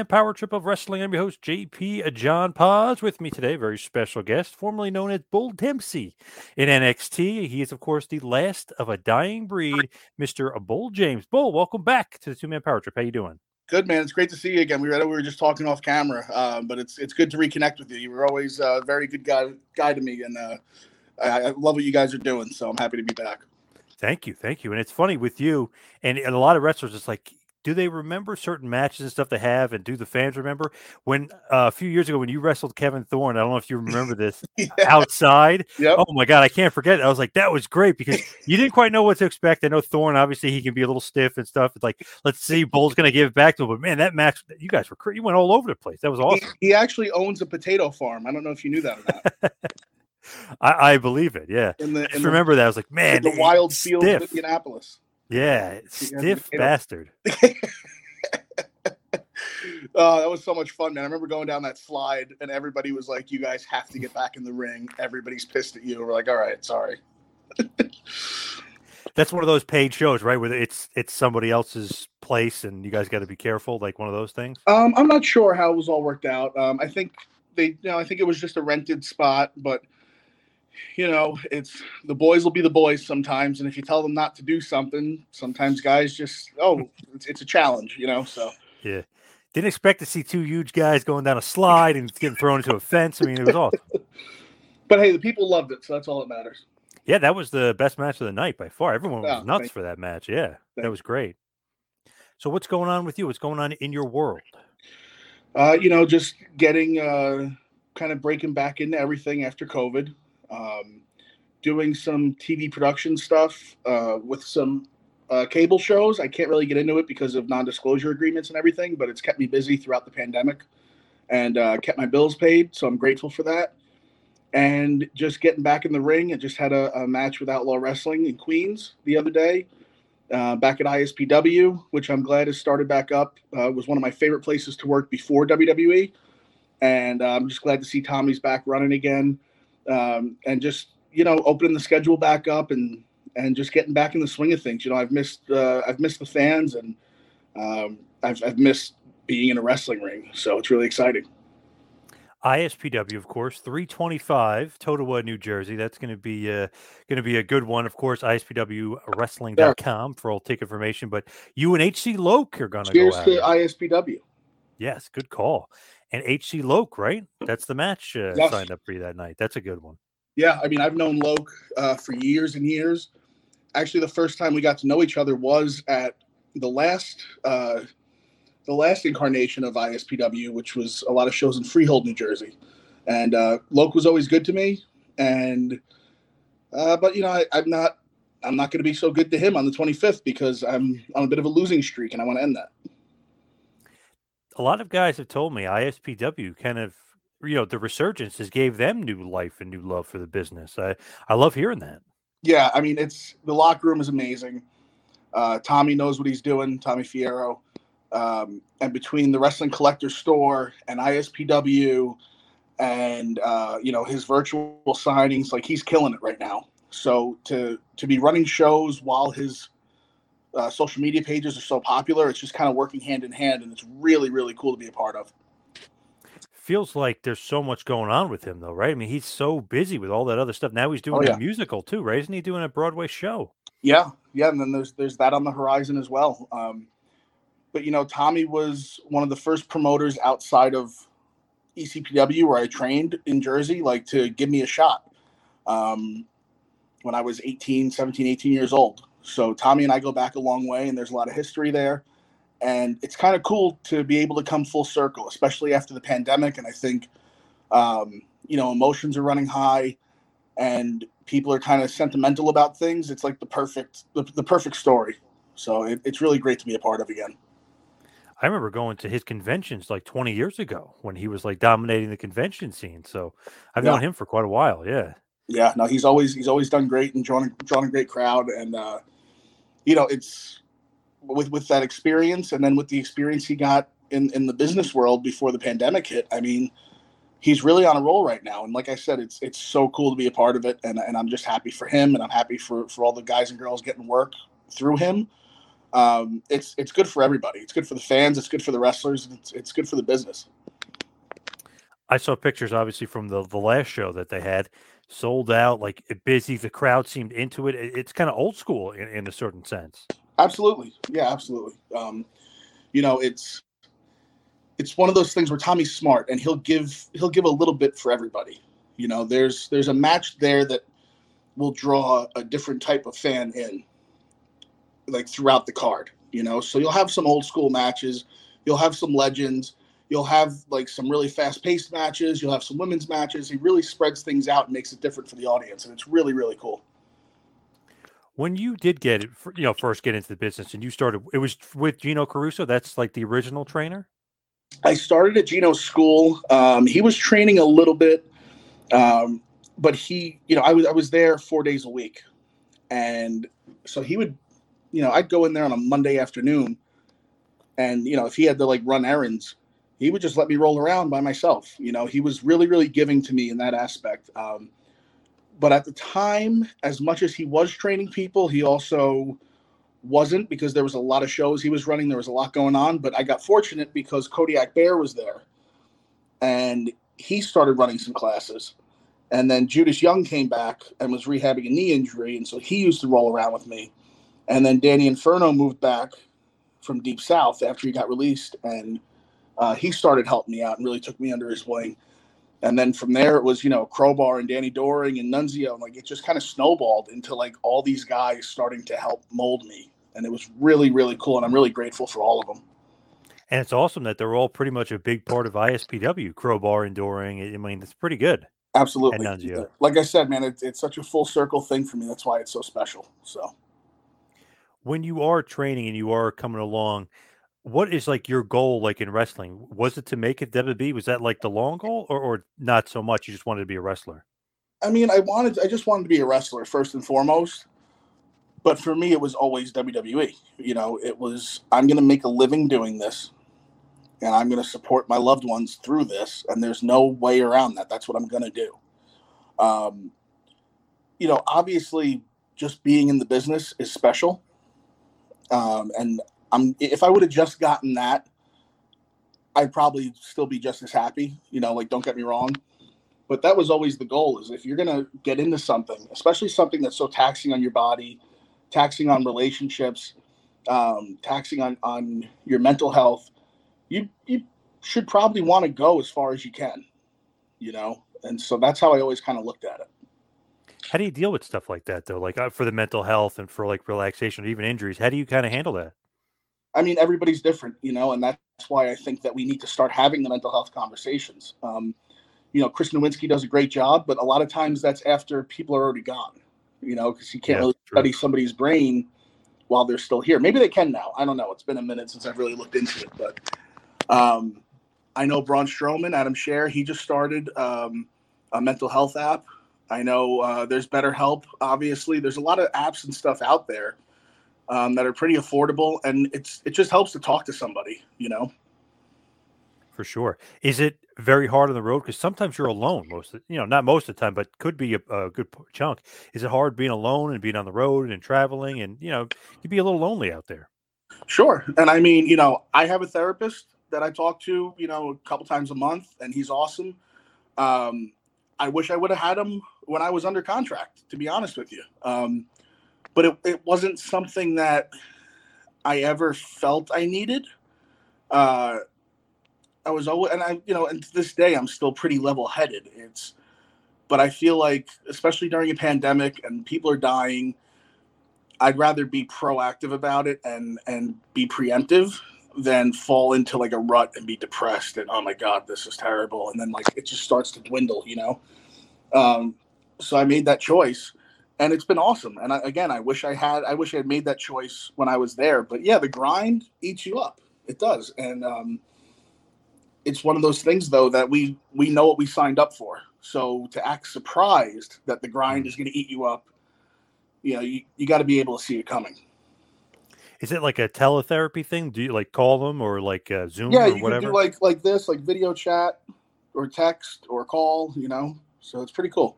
welcome to the two man power trip of wrestling. I'm your host, JP John Paz. With me today, very special guest, formerly known as Bull Dempsey in NXT. He is, of course, the last of a dying breed, Mr. Bull James. Bull, welcome back to the two man power trip. How you doing? Good man, it's great to see you again. We were, we were just talking off camera, uh, but it's it's good to reconnect with you. You were always a very good guy guy to me, and uh, I, I love what you guys are doing. So I'm happy to be back. Thank you, thank you. And it's funny with you and, and a lot of wrestlers. It's like do they remember certain matches and stuff they have and do the fans remember when uh, a few years ago when you wrestled kevin thorn i don't know if you remember this yeah. outside Yep. oh my god i can't forget it. i was like that was great because you didn't quite know what to expect i know thorn obviously he can be a little stiff and stuff it's like let's see bull's gonna give it back to him but man that match you guys were cra- you went all over the place that was awesome he actually owns a potato farm. I don't know if you knew that or not. I, I believe it yeah In the, i just the, remember that i was like man in the wild fields of. Indianapolis. Yeah stiff bastard Uh, that was so much fun, man. I remember going down that slide, and everybody was like, "You guys have to get back in the ring." Everybody's pissed at you. We're like, "All right, sorry." That's one of those paid shows, right? Where it's it's somebody else's place, and you guys got to be careful, like one of those things. Um, I'm not sure how it was all worked out. Um, I think they, you know, I think it was just a rented spot, but you know, it's the boys will be the boys sometimes, and if you tell them not to do something, sometimes guys just, oh, it's, it's a challenge, you know. So Yeah, didn't expect to see two huge guys going down a slide and getting thrown into a fence. I mean, it was awesome. but hey, the people loved it, so that's all that matters. Yeah, that was the best match of the night by far. Everyone was Oh, nuts for that match. Yeah, that was great. So, what's going on with you? What's going on in your world? Uh, you know, just getting uh, kind of breaking back into everything after COVID. Um, doing some TV production stuff uh, with some uh, cable shows. I can't really get into it because of non-disclosure agreements and everything, but it's kept me busy throughout the pandemic and uh, kept my bills paid. So I'm grateful for that. And just getting back in the ring. I just had a, a match with Outlaw Wrestling in Queens the other day. Uh, back at ISPW, which I'm glad has started back up, uh, was one of my favorite places to work before WWE, and uh, I'm just glad to see Tommy's back running again, um, and just you know opening the schedule back up and and just getting back in the swing of things. You know, I've missed uh, I've missed the fans and um, I've I've missed being in a wrestling ring, so it's really exciting. ISPW, of course, 325 Totowa, New Jersey. That's going to be uh, going to be a good one. Of course, ISPWWrestling.com for all ticket information. But you and HC Loke are going to go out. to ISPW. Yes, good call. And HC Loke, right? That's the match uh, Yes. signed up for you that night. That's a good one. Yeah, I mean, I've known Loke uh, for years and years. Actually, the first time we got to know each other was at the last uh, the last incarnation of ISPW, which was a lot of shows in Freehold, New Jersey. And uh, Loke was always good to me, and uh, but you know, I, I'm not I'm not going to be so good to him on the 25th because I'm on a bit of a losing streak, and I want to end that. A lot of guys have told me ISPW kind of, you know, the resurgence has gave them new life and new love for the business. I, I love hearing that. Yeah, I mean, it's the locker room is amazing. Uh, Tommy knows what he's doing, Tommy Fierro. Um, and between the Wrestling Collector Store and ISPW and uh, you know his virtual signings, like he's killing it right now. So to to be running shows while his uh, social media pages are so popular, it's just kind of working hand in hand, and it's really really cool to be a part of. Feels like there's so much going on with him, though, right? I mean, he's so busy with all that other stuff. Now he's doing Oh, yeah. a musical too, right? Isn't he doing a Broadway show? Yeah, yeah, and then there's there's that on the horizon as well. Um, but you know, Tommy was one of the first promoters outside of ECPW where I trained in Jersey, like to give me a shot um, when I was 18, 17, 18 years old. So Tommy and I go back a long way, and there's a lot of history there. And it's kind of cool to be able to come full circle, especially after the pandemic. And I think, um, you know, emotions are running high and people are kind of sentimental about things. It's like the perfect, the, the perfect story. So it, it's really great to be a part of again. I remember going to his conventions like 20 years ago when he was like dominating the convention scene. So I've Yeah. known him for quite a while. Yeah. Yeah, no, he's always he's always done great and drawn drawn a great crowd, and uh, you know it's with with that experience, and then with the experience he got in in the business world before the pandemic hit. I mean, he's really on a roll right now, and like I said, it's it's so cool to be a part of it, and and I'm just happy for him, and I'm happy for for all the guys and girls getting work through him. Um, it's it's good for everybody. It's good for the fans. It's good for the wrestlers. It's it's good for the business. I saw pictures obviously from the, the last show that they had sold out, like busy. The crowd seemed into it. It- It's kind of old school in, in a certain sense. Absolutely. Yeah, absolutely. Um, you know, it's it's one of those things where Tommy's smart and he'll give he'll give a little bit for everybody. You know, there's there's a match there that will draw a different type of fan in like throughout the card, you know. So you'll have some old school matches, you'll have some legends, you'll have like some really fast-paced matches, you'll have some women's matches. He really spreads things out and makes it different for the audience and it's really really cool. When you did get it, you know, first get into the business and you started, it was with Gino Caruso. That's like the original trainer. I started at Gino's school. Um, he was training a little bit, um, but he, you know, I was I was there four days a week, and so he would, you know, I'd go in there on a Monday afternoon, and you know, if he had to like run errands, he would just let me roll around by myself. You know, he was really really giving to me in that aspect. Um, but at the time, as much as he was training people, he also wasn't because there was a lot of shows he was running. There was a lot going on, but I got fortunate because Kodiak Bear was there, and he started running some classes. And then Judas Young came back and was rehabbing a knee injury, and so he used to roll around with me. And then Danny Inferno moved back from Deep South after he got released, and uh, he started helping me out and really took me under his wing. And then from there, it was you know Crowbar and Danny Doring and Nunzio, and like it just kind of snowballed into like all these guys starting to help mold me, and it was really really cool, and I'm really grateful for all of them. And it's awesome that they're all pretty much a big part of ISPW, Crowbar and Doring. I mean, it's pretty good. Absolutely, And Nunzio. like I said, man, it's it's such a full circle thing for me. That's why it's so special. So. When you are training and you are coming along, what is like your goal like in wrestling? Was it to make it WWE? Was that like the long goal or, or not so much? You just wanted to be a wrestler? I mean, I wanted, I just wanted to be a wrestler first and foremost. But for me, it was always WWE. You know, it was, I'm going to make a living doing this and I'm going to support my loved ones through this. And there's no way around that. That's what I'm going to do. Um, you know, obviously, just being in the business is special. Um, and I'm, if I would have just gotten that, I'd probably still be just as happy. You know, like, don't get me wrong but that was always the goal is if you're to get into something especially something that's so taxing on your body taxing on relationships um, taxing on, on your mental health you you should probably want to go as far as you can you know and so that's how i always kind of looked at it How do you deal with stuff like that though? Like uh, for the mental health and for like relaxation or even injuries, how do you kind of handle that? I mean, everybody's different, you know, and that's why I think that we need to start having the mental health conversations. Um, you know, Chris Nowinski does a great job, but a lot of times that's after people are already gone, you know, because you can't Yeah, really true. study somebody's brain while they're still here. Maybe they can now. I don't know. It's been a minute since I've really looked into it, but um, I know Braun Strowman, Adam Scherr, he just started um, a mental health app. I know uh, there's BetterHelp. Obviously, there's a lot of apps and stuff out there um, that are pretty affordable, and it's it just helps to talk to somebody, you know. For sure. Is it very hard on the road? Because sometimes you're alone most of you know, not most of the time, but could be a, a good chunk. Is it hard being alone and being on the road and traveling and you know, you'd be a little lonely out there? Sure. And I mean, you know, I have a therapist that I talk to, you know, a couple times a month, and he's awesome. Um, I wish I would have had him when I was under contract, to be honest with you. Um, but it, it wasn't something that I ever felt I needed. Uh, I was always, and I, you know, and to this day, I'm still pretty level headed. It's, but I feel like, especially during a pandemic and people are dying, I'd rather be proactive about it and and be preemptive than fall into like a rut and be depressed and oh my god, this is terrible, and then like it just starts to dwindle, you know. Um, so I made that choice, and it's been awesome. And I, again, I wish I had, I wish I had made that choice when I was there. But yeah, the grind eats you up. It does, and um, it's one of those things though that we we know what we signed up for. So to act surprised that the grind is going to eat you up, you know, you, you got to be able to see it coming. Is it like a teletherapy thing? Do you like call them or like uh, Zoom Yeah, or you whatever? can do like like this, like video chat or text or call. You know, so it's pretty cool.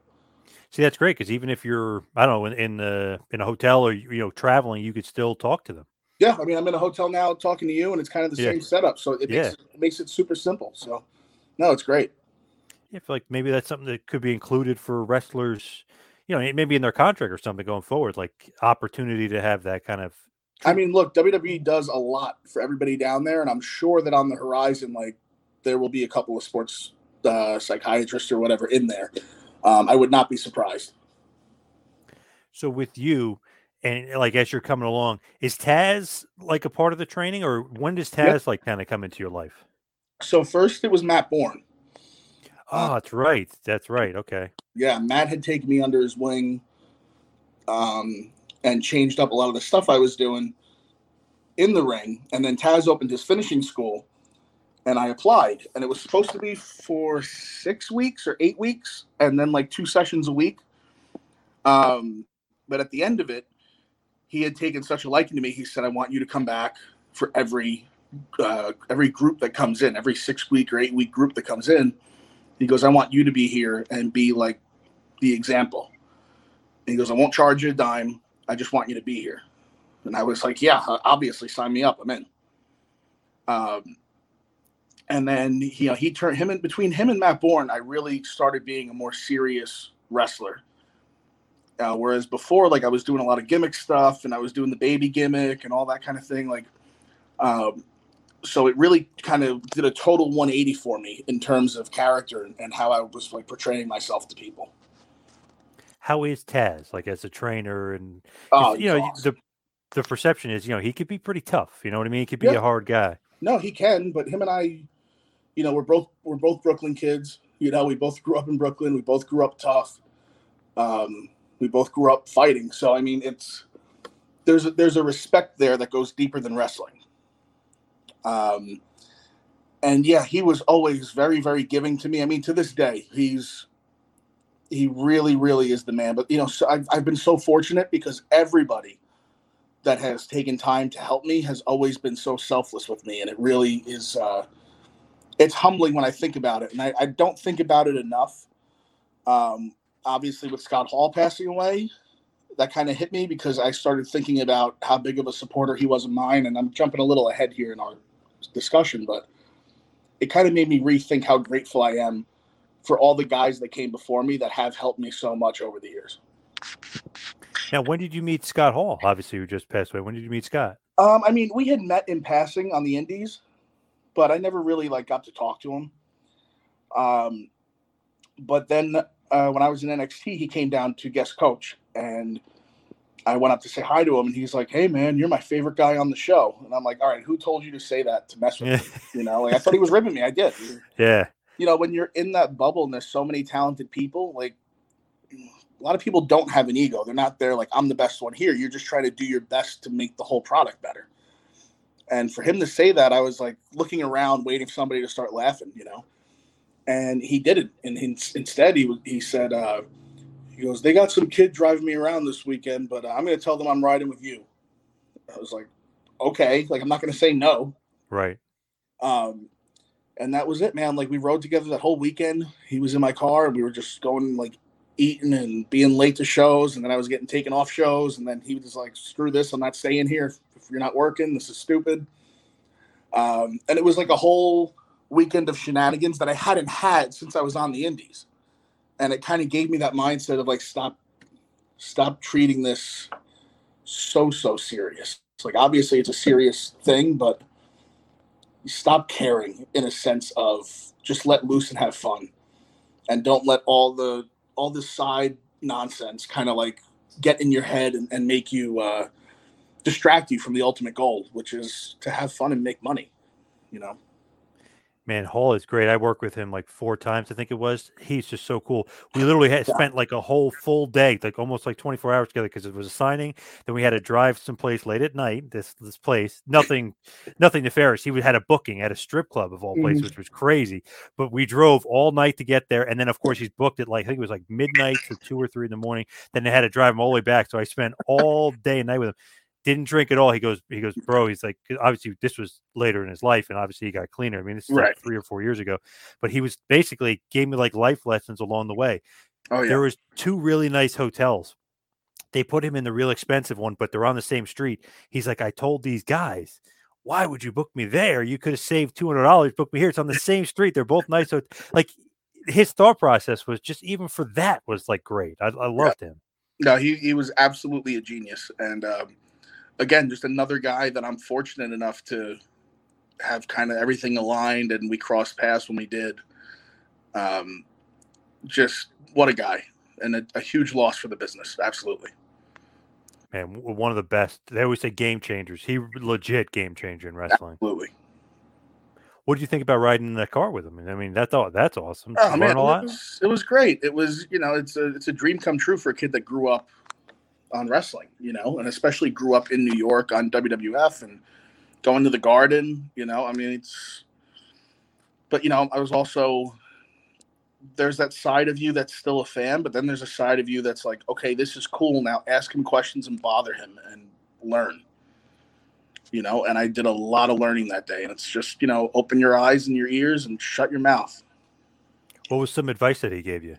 See, that's great because even if you're, I don't know, in in, uh, in a hotel or you know traveling, you could still talk to them. Yeah, I mean, I'm in a hotel now talking to you, and it's kind of the Yeah. same setup. So it makes Yeah. it, makes it super simple. So no, it's great. I feel like maybe that's something that could be included for wrestlers, you know, maybe in their contract or something going forward, like opportunity to have that kind of. I mean, look, WWE does a lot for everybody down there, and I'm sure that on the horizon, like there will be a couple of sports uh, psychiatrists or whatever in there. Um, I would not be surprised. So with you, and like as you're coming along, is Taz like a part of the training, or when does Taz Yep. like kind of come into your life? So first, it was Matt Borne. Oh, that's right. That's right. Okay. yeah, Matt had taken me under his wing um, and changed up a lot of the stuff I was doing in the ring. And then Taz opened his finishing school and I applied. And it was supposed to be for six weeks or eight weeks and then like two sessions a week. Um, but at the end of it, he had taken such a liking to me. He said, I want you to come back for every uh, every group that comes in, every six week or eight week group that comes in. He goes, I want you to be here and be like the example. And he goes, I won't charge you a dime. I just want you to be here. And I was like, yeah, obviously sign me up. I'm in. Um, and then you know he turned him in between him and Matt Borne. I really started being a more serious wrestler. Uh, whereas before, like I was doing a lot of gimmick stuff and I was doing the baby gimmick and all that kind of thing. Like, um, so it really kind of did a total 180 for me in terms of character and, how I was like portraying myself to people. How is Taz like as a trainer and Oh, you know awesome. the the perception is you know he could be pretty tough. You know what I mean? He could be Yeah. a hard guy. No, he can, but him and I, you know, we're both we're both Brooklyn kids. You know, we both grew up in Brooklyn. We both grew up tough. Um, we both grew up fighting. So I mean, it's there's a, there's a respect there that goes deeper than wrestling. Um, and yeah, he was always very very giving to me. I mean, to this day, he's he really really is the man. But you know, so I've, I've been so fortunate because everybody that has taken time to help me has always been so selfless with me and it really is uh it's humbling when i think about it and i, I don't think about it enough um obviously with scott hall passing away that kind of hit me because i started thinking about how big of a supporter he was of mine and i'm jumping a little ahead here in our discussion but it kind of made me rethink how grateful i am for all the guys that came before me that have helped me so much over the years Now, when did you meet Scott Hall? Obviously, you just passed away. When did you meet Scott? Um, I mean, we had met in passing on the Indies, but I never really like got to talk to him. Um, but then uh, when I was in NXT, he came down to guest coach, and I went up to say hi to him, and he's like, "Hey, man, you're my favorite guy on the show." And I'm like, "All right, who told you to say that to mess with Yeah. me?" You know, like I thought he was ribbing me. I did. yeah. You know, when you're in that bubble and there's so many talented people, like a lot of people don't have an ego. They're not there like I'm the best one here. You're just trying to do your best to make the whole product better. And for him to say that, I was like looking around, waiting for somebody to start laughing, you know. And he didn't. And he, instead, he he said, uh, "He goes, they got some kid driving me around this weekend, but uh, I'm going to tell them I'm riding with you." I was like, "Okay, like I'm not going to say no." Right. Um, and that was it, man. Like we rode together that whole weekend. He was in my car, and we were just going like eating and being late to shows, and then I was getting taken off shows, and then he was like, "Screw this! I'm not staying here. If you're not working, this is stupid." Um, and it was like a whole weekend of shenanigans that I hadn't had since I was on the Indies, and it kind of gave me that mindset of like, stop, stop treating this so so serious. It's like obviously it's a serious thing, but stop caring in a sense of just let loose and have fun and don't let all the all this side nonsense kind of like get in your head and, and make you uh, distract you from the ultimate goal which is to have fun and make money you know Man, Hall is great. I worked with him like four times, I think it was. He's just so cool. We literally had spent like a whole full day, like almost like 24 hours together because it was a signing. Then we had to drive someplace late at night. This this place, nothing, nothing nefarious. He had a booking at a strip club of all places, mm-hmm. which was crazy. But we drove all night to get there, and then of course he's booked at like I think it was like midnight to two or three in the morning. Then they had to drive him all the way back. So I spent all day and night with him didn't drink at all. He goes, he goes, bro. He's like, obviously, this was later in his life, and obviously, he got cleaner. I mean, this is right. like three or four years ago, but he was basically gave me like life lessons along the way. Oh yeah. There was two really nice hotels. They put him in the real expensive one, but they're on the same street. He's like, I told these guys, why would you book me there? You could have saved two hundred dollars. Book me here. It's on the same street. They're both nice. So, like, his thought process was just even for that was like great. I, I loved yeah. him. No, he he was absolutely a genius, and um, again, just another guy that I'm fortunate enough to have kind of everything aligned and we crossed paths when we did. Um, just what a guy and a, a huge loss for the business. Absolutely. Man, one of the best. They always say game changers. He legit game changer in wrestling. Absolutely. What do you think about riding in that car with him? I mean, that's all. That's awesome. Oh, man, it was, it was great. It was, you know, it's a it's a dream come true for a kid that grew up on wrestling, you know, and especially grew up in New York on WWF and going to the Garden, you know. I mean, it's, but you know, I was also there's that side of you that's still a fan, but then there's a side of you that's like, okay, this is cool. Now ask him questions and bother him and learn. You know, and I did a lot of learning that day. And it's just, you know, open your eyes and your ears and shut your mouth. What was some advice that he gave you?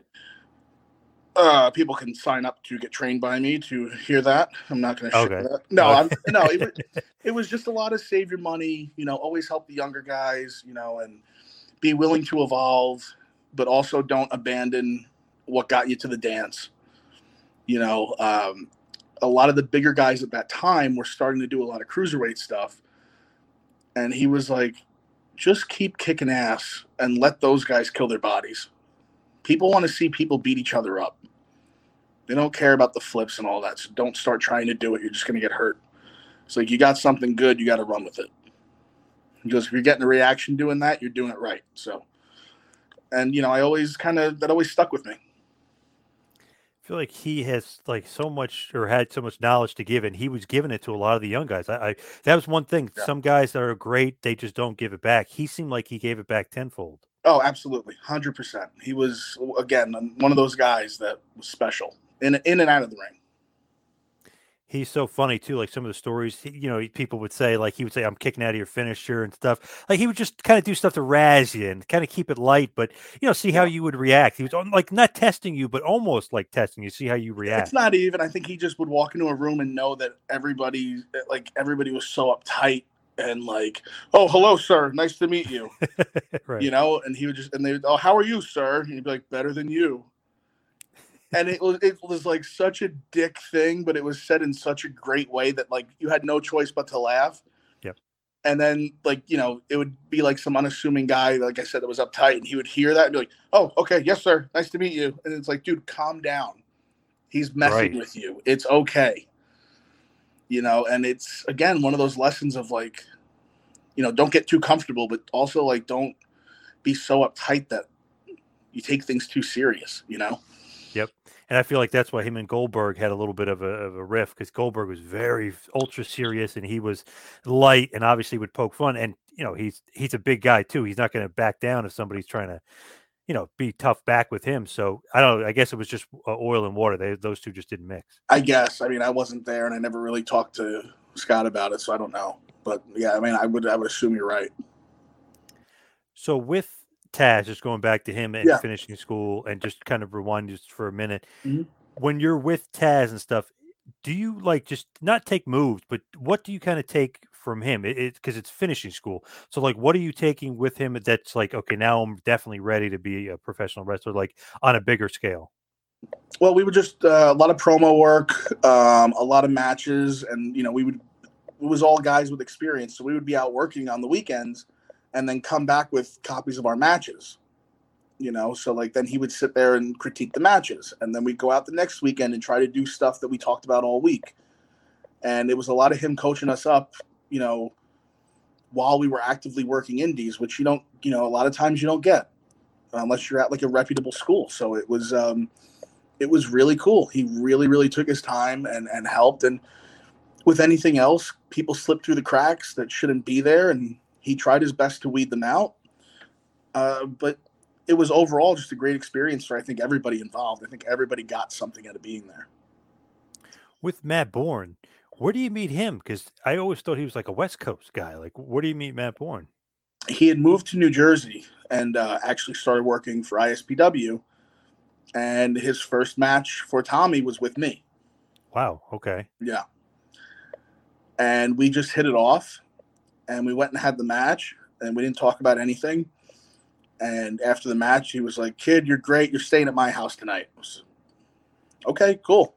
Uh, people can sign up to get trained by me to hear that. I'm not going to okay. that. No, I'm, no, it, it was just a lot of save your money, you know, always help the younger guys, you know, and be willing to evolve, but also don't abandon what got you to the dance. You know, um, a lot of the bigger guys at that time were starting to do a lot of cruiserweight stuff. And he was like, just keep kicking ass and let those guys kill their bodies people want to see people beat each other up. They don't care about the flips and all that. So don't start trying to do it. You're just going to get hurt. It's like you got something good, you got to run with it. Because if you're getting a reaction doing that, you're doing it right. So, and you know, I always kind of that always stuck with me. I feel like he has like so much or had so much knowledge to give, and he was giving it to a lot of the young guys. I, I that was one thing. Yeah. Some guys that are great, they just don't give it back. He seemed like he gave it back tenfold. Oh, absolutely, hundred percent. He was again one of those guys that was special in in and out of the ring. He's so funny too. Like some of the stories, you know, people would say, like he would say, "I'm kicking out of your finisher" and stuff. Like he would just kind of do stuff to razz you and kind of keep it light, but you know, see how you would react. He was like not testing you, but almost like testing you, see how you react. It's not even. I think he just would walk into a room and know that everybody, eh, like everybody, was so uptight and like, oh, hello, sir, nice to meet you. right. You know, and he would just and they would, oh, how are you, sir? And he'd be like, better than you. And it was it was like such a dick thing, but it was said in such a great way that like you had no choice but to laugh. Yep. And then like you know it would be like some unassuming guy, like I said, that was uptight, and he would hear that and be like, "Oh, okay, yes, sir, nice to meet you." And it's like, dude, calm down. He's messing right. with you. It's okay you know and it's again one of those lessons of like you know don't get too comfortable but also like don't be so uptight that you take things too serious you know? Yep. And i feel like that's why him and goldberg had a little bit of a, of a riff because goldberg was very ultra serious and he was light and obviously would poke fun. And you know he's he's a big guy too. He's not going to back down if somebody's trying to you know, be tough back with him. So I don't know. I guess it was just uh, oil and water. They, those two just didn't mix. I guess. I mean, I wasn't there and I never really talked to Scott about it. So I don't know. But yeah, I mean, I would, I would assume you're right. So with Taz, just going back to him and Yeah. finishing school, and just kind of rewind just for a minute. Mhm. When you're with Taz and stuff, do you like just not take moves, but what do you kind of take from him? It because it's finishing school. So like, what are you taking with him that's like, okay, now I'm definitely ready to be a professional wrestler, like on a bigger scale. Well, we would just uh, a lot of promo work, um, a lot of matches, and you know we would it was all guys with experience, so we would be out working on the weekends, and then come back with copies of our matches. You know, so like then he would sit there and critique the matches, and then we'd go out the next weekend and try to do stuff that we talked about all week. And it was a lot of him coaching us up, you know, while we were actively working indies, which you don't, you know, a lot of times you don't get unless you're at like a reputable school. So it was. um it was really cool. He really, really took his time and, and helped. And with anything else, people slip through the cracks that shouldn't be there. And he tried his best to weed them out. Uh, but it was overall just a great experience for, I think, everybody involved. I think everybody got something out of being there. With Matt Borne, where do you meet him? Because I always thought he was like a West Coast guy. Like, where do you meet Matt Borne? He had moved to New Jersey and uh, actually started working for ISPW. And his first match for Tommy was with me. Wow. Okay. Yeah. And we just hit it off and we went and had the match and we didn't talk about anything. And after the match, he was like, Kid, you're great. You're staying at my house tonight. Was, okay, cool.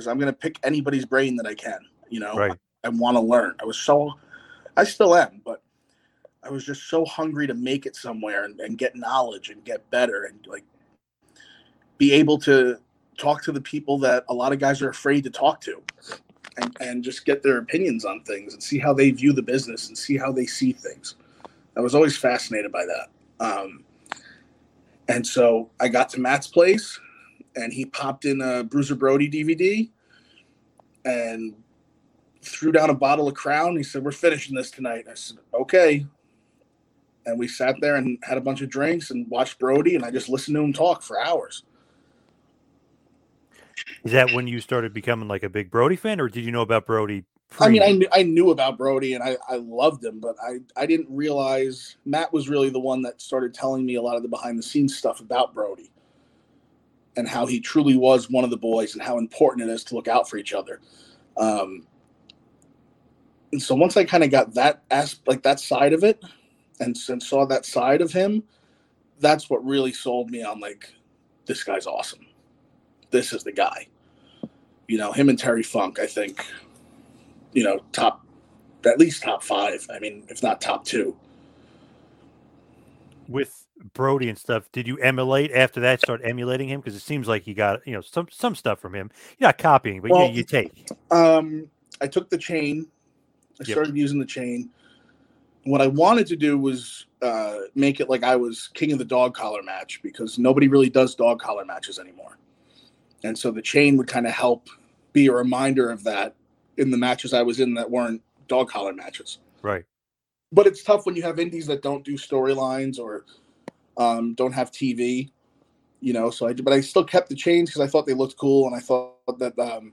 Because I'm going to pick anybody's brain that I can, you know, Right. I, want to learn. I was so, I still am, but I was just so hungry to make it somewhere and, and get knowledge and get better and like be able to talk to the people that a lot of guys are afraid to talk to and, and just get their opinions on things and see how they view the business and see how they see things. I was always fascinated by that. Um, and so I got to Matt's place and he popped in a Bruiser Brody DVD and threw down a bottle of Crown. He said, We're finishing this tonight. I said, Okay. And we sat there and had a bunch of drinks and watched Brody, and I just listened to him talk for hours. Is that when you started becoming like a big Brody fan, or did you know about Brody? I mean, I knew, I knew about Brody and I, I loved him, but I, I didn't realize Matt was really the one that started telling me a lot of the behind the scenes stuff about Brody and how he truly was one of the boys and how important it is to look out for each other. Um, and so once I kind of got that as like that side of it and, and saw that side of him, that's what really sold me on like, this guy's awesome. This is the guy. You know, him and Terry Funk, I think, you know, top at least top five. I mean, if not top two. with Brody and stuff, did you emulate after that? Start emulating him because it seems like you got you know some some stuff from him. You're not copying, but Well, you, you take. Um, I took the chain. I Yep. started using the chain. What I wanted to do was uh, make it like I was king of the dog collar match because nobody really does dog collar matches anymore. And so the chain would kind of help be a reminder of that in the matches I was in that weren't dog collar matches. Right. but it's tough when you have indies that don't do storylines or um, don't have TV, you know. So I, but I still kept the chains because I thought they looked cool, and I thought that um,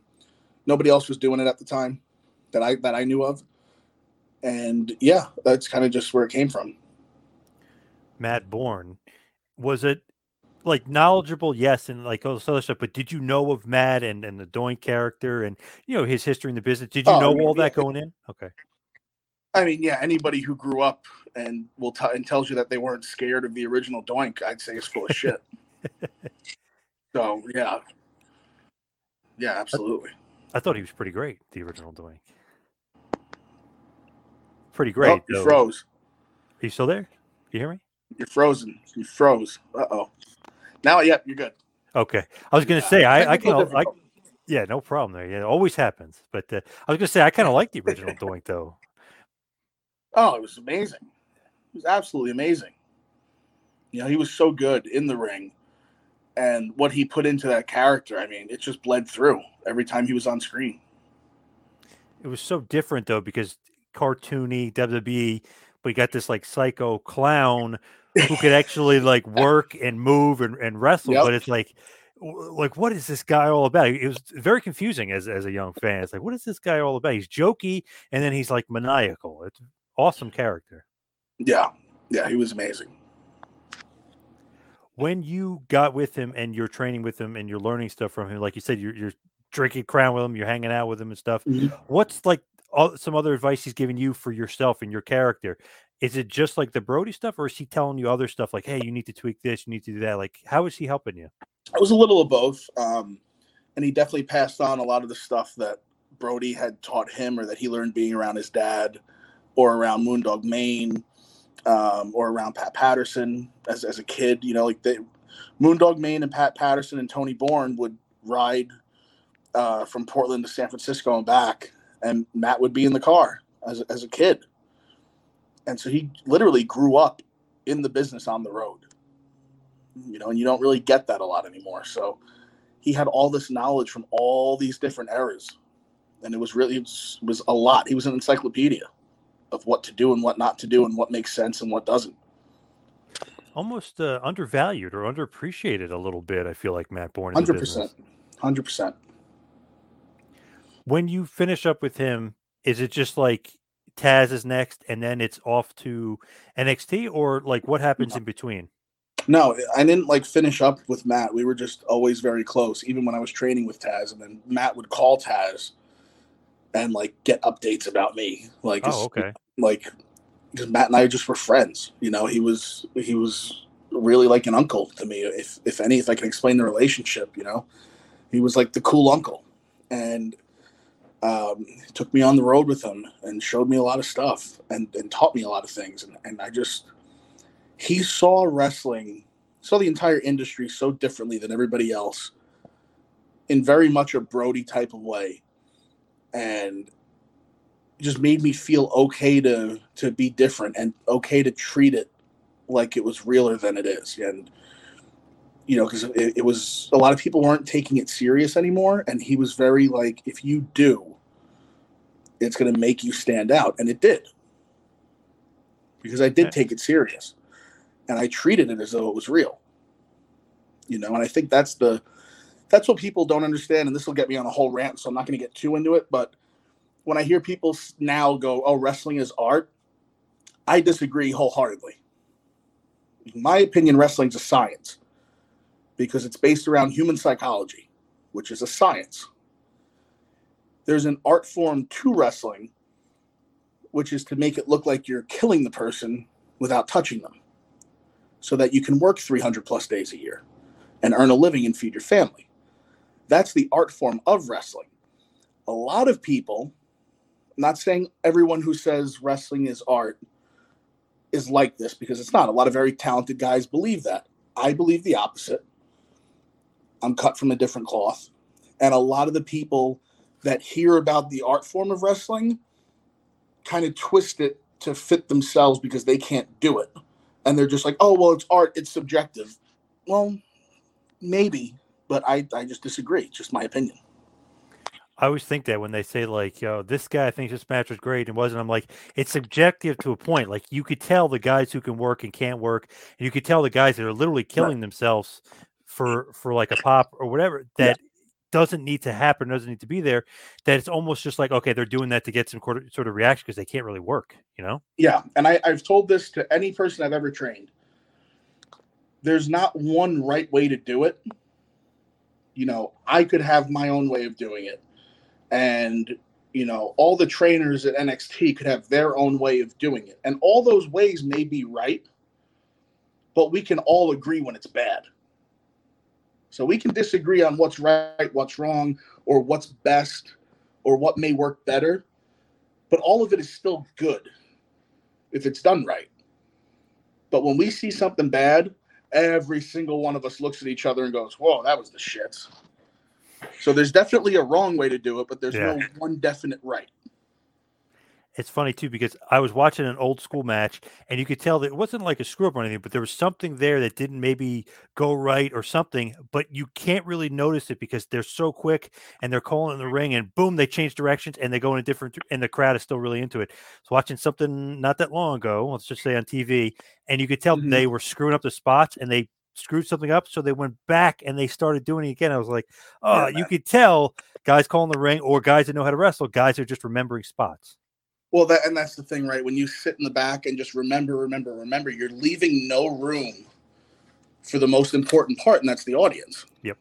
nobody else was doing it at the time that I that I knew of. And yeah, that's kind of just where it came from. Matt Borne, was it like knowledgeable? Yes, and like all this other stuff. But did you know of Matt and and the Doink character and you know his history in the business? Did you Oh, I know mean, all that going in? Okay. I mean, yeah, anybody who grew up and will t- and tells you that they weren't scared of the original Doink, I'd say is full of shit. so yeah, yeah, absolutely. I thought he was pretty great, the original Doink. Pretty great. Oh, you froze. Are you still there? You hear me? You're frozen. You froze. Uh oh. Now, yep, you're good. Okay. I was going to say I, I can I, yeah no problem there. Yeah, it always happens. But uh, I was going to say I kind of like the original Doink though. Oh, it was amazing. It was absolutely amazing. You know, he was so good in the ring, and what he put into that character. I mean, it just bled through every time he was on screen. It was so different though because cartoony WWE, but you got this like psycho clown who could actually like work and move and, and wrestle. Yep. But it's like, like what is this guy all about? It was very confusing as as a young fan. It's like, what is this guy all about? He's jokey and then he's like maniacal. It's awesome character. Yeah, Yeah, he was amazing. When you got with him and you're training with him and you're learning stuff from him, like you said, you're, you're drinking crown with him, you're hanging out with him and stuff. Mhm. What's like all, some other advice he's giving you for yourself and your character? Is it just like the Brody stuff, or is he telling you other stuff like, "Hey, you need to tweak this, you need to do that"? Like, how is he helping you? It was a little of both. Um, and he definitely passed on a lot of the stuff that Brody had taught him or that he learned being around his dad or around Moondog Mayne um, or around Pat Patterson as, as a kid. You know, like they, Moondog Mayne and Pat Patterson and Tony Borne would ride uh, from Portland to San Francisco and back, and Matt would be in the car as, as a kid. And so he literally grew up in the business on the road you know, and you don't really get that a lot anymore. So he had all this knowledge from all these different eras, and it was really it was, was a lot. He was an encyclopedia of what to do and what not to do, and what makes sense and what doesn't. Almost uh, undervalued or underappreciated a little bit. I feel like Matt Borne. Hundred percent, hundred percent. When you finish up with him, is it just like Taz is next, and then it's off to NXT, or like what happens in between? No, I didn't like finish up with Matt. We were just always very close, even when I was training with Taz. And then Matt would call Taz and like get updates about me. Like, Oh, okay. like because Matt and I just were friends. You know, he was he was really like an uncle to me. If if any, if I can explain the relationship, you know, he was like the cool uncle, and um, took me on the road with him and showed me a lot of stuff and, and taught me a lot of things. And, and I just he saw wrestling, saw the entire industry so differently than everybody else, in very much a Brody type of way, and just made me feel okay to to be different and okay to treat it like it was realer than it is. And you know because it, it was a lot of people weren't taking it serious anymore and he was very like if you do it's going to make you stand out. And it did. Because i did take it serious and i treated it as though it was real. You know and i think that's the that's what people don't understand and this will get me on a whole rant so i'm not going to get too into it but when I hear people now go, "Oh, wrestling is art," I disagree wholeheartedly. In my opinion, wrestling's a science because it's based around human psychology, which is a science. There's an art form to wrestling, which is to make it look like you're killing the person without touching them, so that you can work 300 plus days a year and earn a living and feed your family. That's the art form of wrestling. A lot of people not saying everyone who says wrestling is art is like this because it's not. A lot of very talented guys believe that. I believe the opposite. I'm cut from a different cloth. And a lot of the people that hear about the art form of wrestling kind of twist it to fit themselves because they can't do it. And they're just like, oh, well, it's art, it's subjective. Well, maybe, but I, I just disagree. It's just my opinion. I always think that when they say like, "Yo, this guy thinks this match was great and wasn't," I'm like, it's subjective to a point. Like you could tell the guys who can work and can't work, and you could tell the guys that are literally killing themselves for for like a pop or whatever Yeah. that doesn't need to happen, doesn't need to be there. That it's almost just like, okay, they're doing that to get some sort of reaction because they can't really work. You know? Yeah, and I, I've told this to any person I've ever trained. There's not one right way to do it. You know, I could have my own way of doing it. And, you know, all the trainers at NXT could have their own way of doing it. And all those ways may be right, but we can all agree when it's bad. So we can disagree on what's right, what's wrong, or what's best, or what may work better. But all of it is still good if it's done right. But when we see something bad, every single one of us looks at each other and goes, Whoa, that was the shits. So there's definitely a wrong way to do it, but there's Yeah. no one definite right. It's funny too because I was watching an old school match and you could tell that it wasn't like a screw up or anything, but there was something there that didn't maybe go right or something, but you can't really notice it because they're so quick and they're calling in the ring and boom, they change directions and they go in a different and the crowd is still really into it. So watching something not that long ago, let's just say on TV, and you could tell Mhm. they were screwing up the spots and they screwed something up, so they went back and they started doing it again. I was like, oh, Yeah, you could tell guys calling the ring or guys that know how to wrestle, guys are just remembering spots. Well, that and that's the thing, right? When you sit in the back and just remember, remember, remember, you're leaving no room for the most important part, and that's the audience. Yep.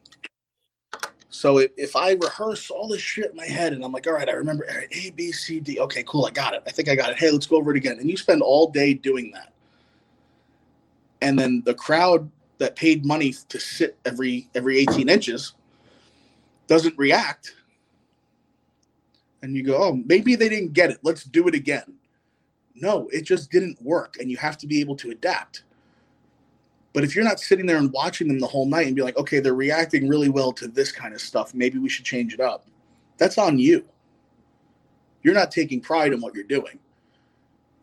So if, if I rehearse all this shit in my head and I'm like, all right, I remember A, B, C, D. Okay, cool, I got it. I think I got it. Hey, let's go over it again. And you spend all day doing that. And then the crowd that paid money to sit every every 18 inches doesn't react. And you go, oh, maybe they didn't get it. Let's do it again. No, it just didn't work. And you have to be able to adapt. But if you're not sitting there and watching them the whole night and be like, okay, they're reacting really well to this kind of stuff, maybe we should change it up. That's on you. You're not taking pride in what you're doing.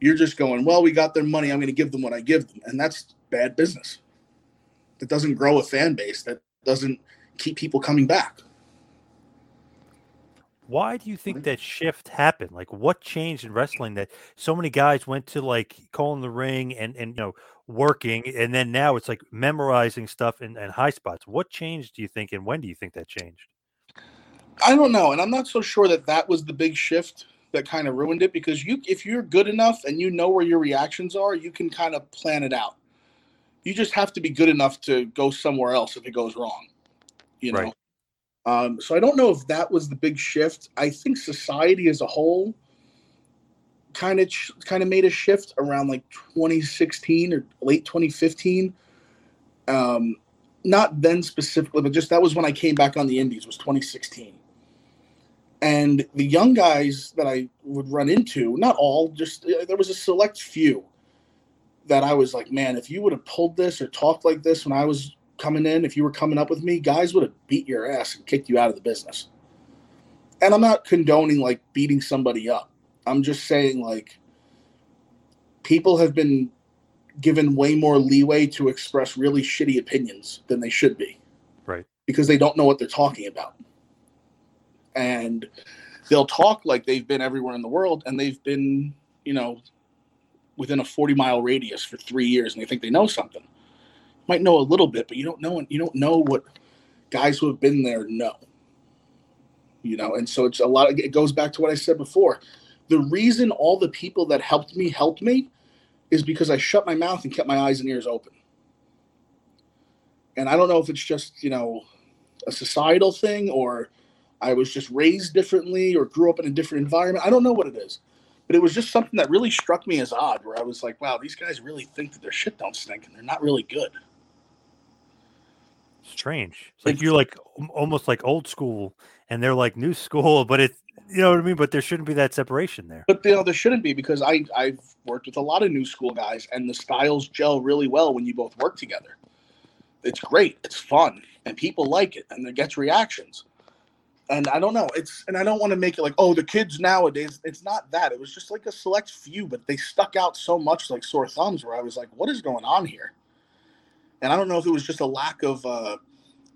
You're just going, well, we got their money. I'm going to give them what I give them. And that's bad business. That doesn't grow a fan base. That doesn't keep people coming back. Why do you think that shift happened? Like, what changed in wrestling that so many guys went to like calling the ring and and you know working, and then now it's like memorizing stuff and, and high spots. What changed? Do you think, and when do you think that changed? I don't know, and I'm not so sure that that was the big shift that kind of ruined it because you, if you're good enough and you know where your reactions are, you can kind of plan it out. You just have to be good enough to go somewhere else if it goes wrong. You know. Right. Um, so I don't know if that was the big shift. I think society as a whole kind of kind of made a shift around like 2016 or late 2015. Um, not then specifically, but just that was when I came back on the Indies. Was 2016, and the young guys that I would run into, not all, just uh, there was a select few that I was like, man, if you would have pulled this or talked like this when I was coming in, if you were coming up with me, guys would have beat your ass and kicked you out of the business. And I'm not condoning like beating somebody up. I'm just saying like people have been given way more leeway to express really shitty opinions than they should be. Right. Because they don't know what they're talking about. And they'll talk like they've been everywhere in the world and they've been, you know, within a 40 mile radius for three years and they think they know something might know a little bit, but you don't know you don't know what guys who have been there know. You know, and so it's a lot. Of, it goes back to what I said before. The reason all the people that helped me helped me is because I shut my mouth and kept my eyes and ears open. And I don't know if it's just you know a societal thing or I was just raised differently or grew up in a different environment. I don't know what it is but it was just something that really struck me as odd where i was like wow these guys really think that their shit don't stink and they're not really good strange. It's like you're like almost like old school, and they're like new school, but it's you know what I mean. But there shouldn't be that separation there. But you know there shouldn't be because I I've worked with a lot of new school guys, and the styles gel really well when you both work together. It's great. It's fun, and people like it, and it gets reactions. And I don't know. It's and I don't want to make it like oh the kids nowadays. It's not that. It was just like a select few, but they stuck out so much like sore thumbs. Where I was like, what is going on here? And I don't know if it was just a lack of uh,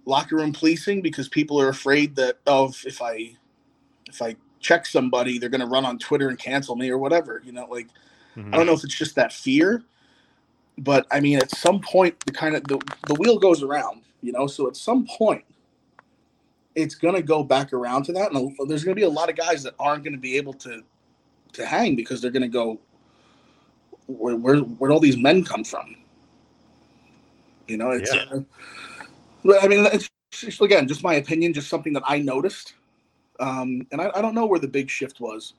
locker room policing because people are afraid that of if I if I check somebody, they're going to run on Twitter and cancel me or whatever. You know, like mm-hmm. I don't know if it's just that fear, but I mean, at some point, the kind of the, the wheel goes around. You know, so at some point, it's going to go back around to that, and there's going to be a lot of guys that aren't going to be able to to hang because they're going to go where where where all these men come from you know, it's. Yeah. Uh, I mean, it's just, again just my opinion, just something that I noticed, um, and I, I don't know where the big shift was,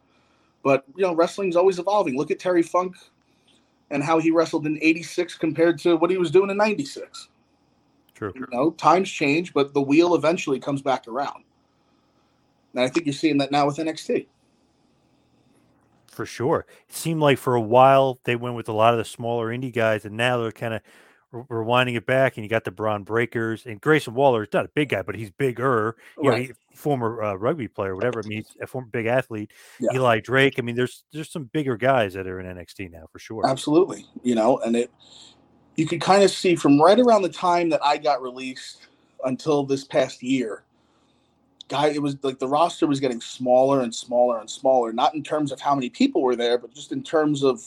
but you know, wrestling's always evolving. Look at Terry Funk and how he wrestled in 86 compared to what he was doing in 96. True. You know, times change, but the wheel eventually comes back around. And I think you're seeing that now with NXT. For sure. It seemed like for a while they went with a lot of the smaller indie guys, and now they're kind of rewinding it back, and you got the Bron Breakkers and Grayson Waller is not a big guy, but he's bigger. You right. know, he, former uh, rugby player, whatever. I mean, he's a former big athlete. Yeah. Eli Drake. I mean, there's there's some bigger guys that are in NXT now for sure. Absolutely, you know, and it you could kind of see from right around the time that I got released until this past year. Guy, it was like the roster was getting smaller and smaller and smaller, not in terms of how many people were there, but just in terms of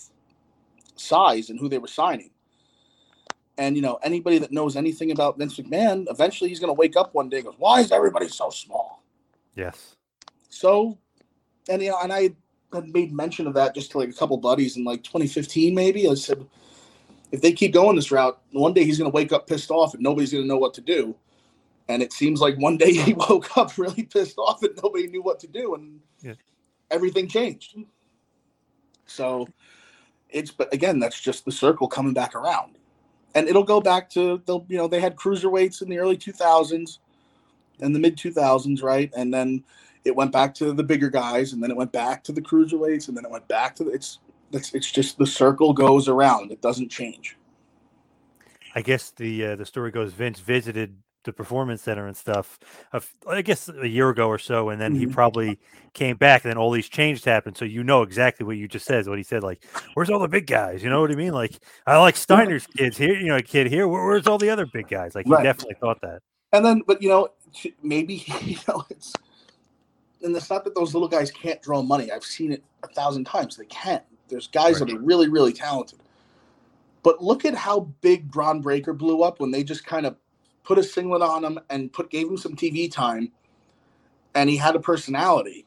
size and who they were signing and you know, anybody that knows anything about Vince McMahon, eventually he's going to wake up one day and goes, "Why is everybody so small?" Yes. So, and you know, and I, had made mention of that just to like a couple buddies in like 2015, maybe. I said, if they keep going this route, one day he's going to wake up pissed off and nobody's going to know what to do. And it seems like one day he woke up really pissed off and nobody knew what to do, and Yeah. everything changed. So it's, but again, that's just the circle coming back around. And it'll go back to the, you know, they had cruiserweights in the early 2000s and the mid 2000s, right? And then it went back to the bigger guys, and then it went back to the cruiserweights, and then it went back to the, it's, it's, it's just the circle goes around. It doesn't change. I guess the uh, the story goes Vince visited the performance center and stuff. I guess a year ago or so, and then he Mhm. probably came back, and then all these changes happened. So you know exactly what you just said. What he said, like, "Where's all the big guys?" You know what I mean? Like, I like Steiner's kids here. You know, a kid here. Where, where's all the other big guys? Like, he Right. definitely thought that. And then, but you know, maybe you know it's, and it's not that those little guys can't draw money. I've seen it a thousand times. They can't. There's guys Right. that are really, really talented. But look at how big Bron Breakker blew up when they just kind of put a singlet on him and put gave him some TV time, and he had a personality.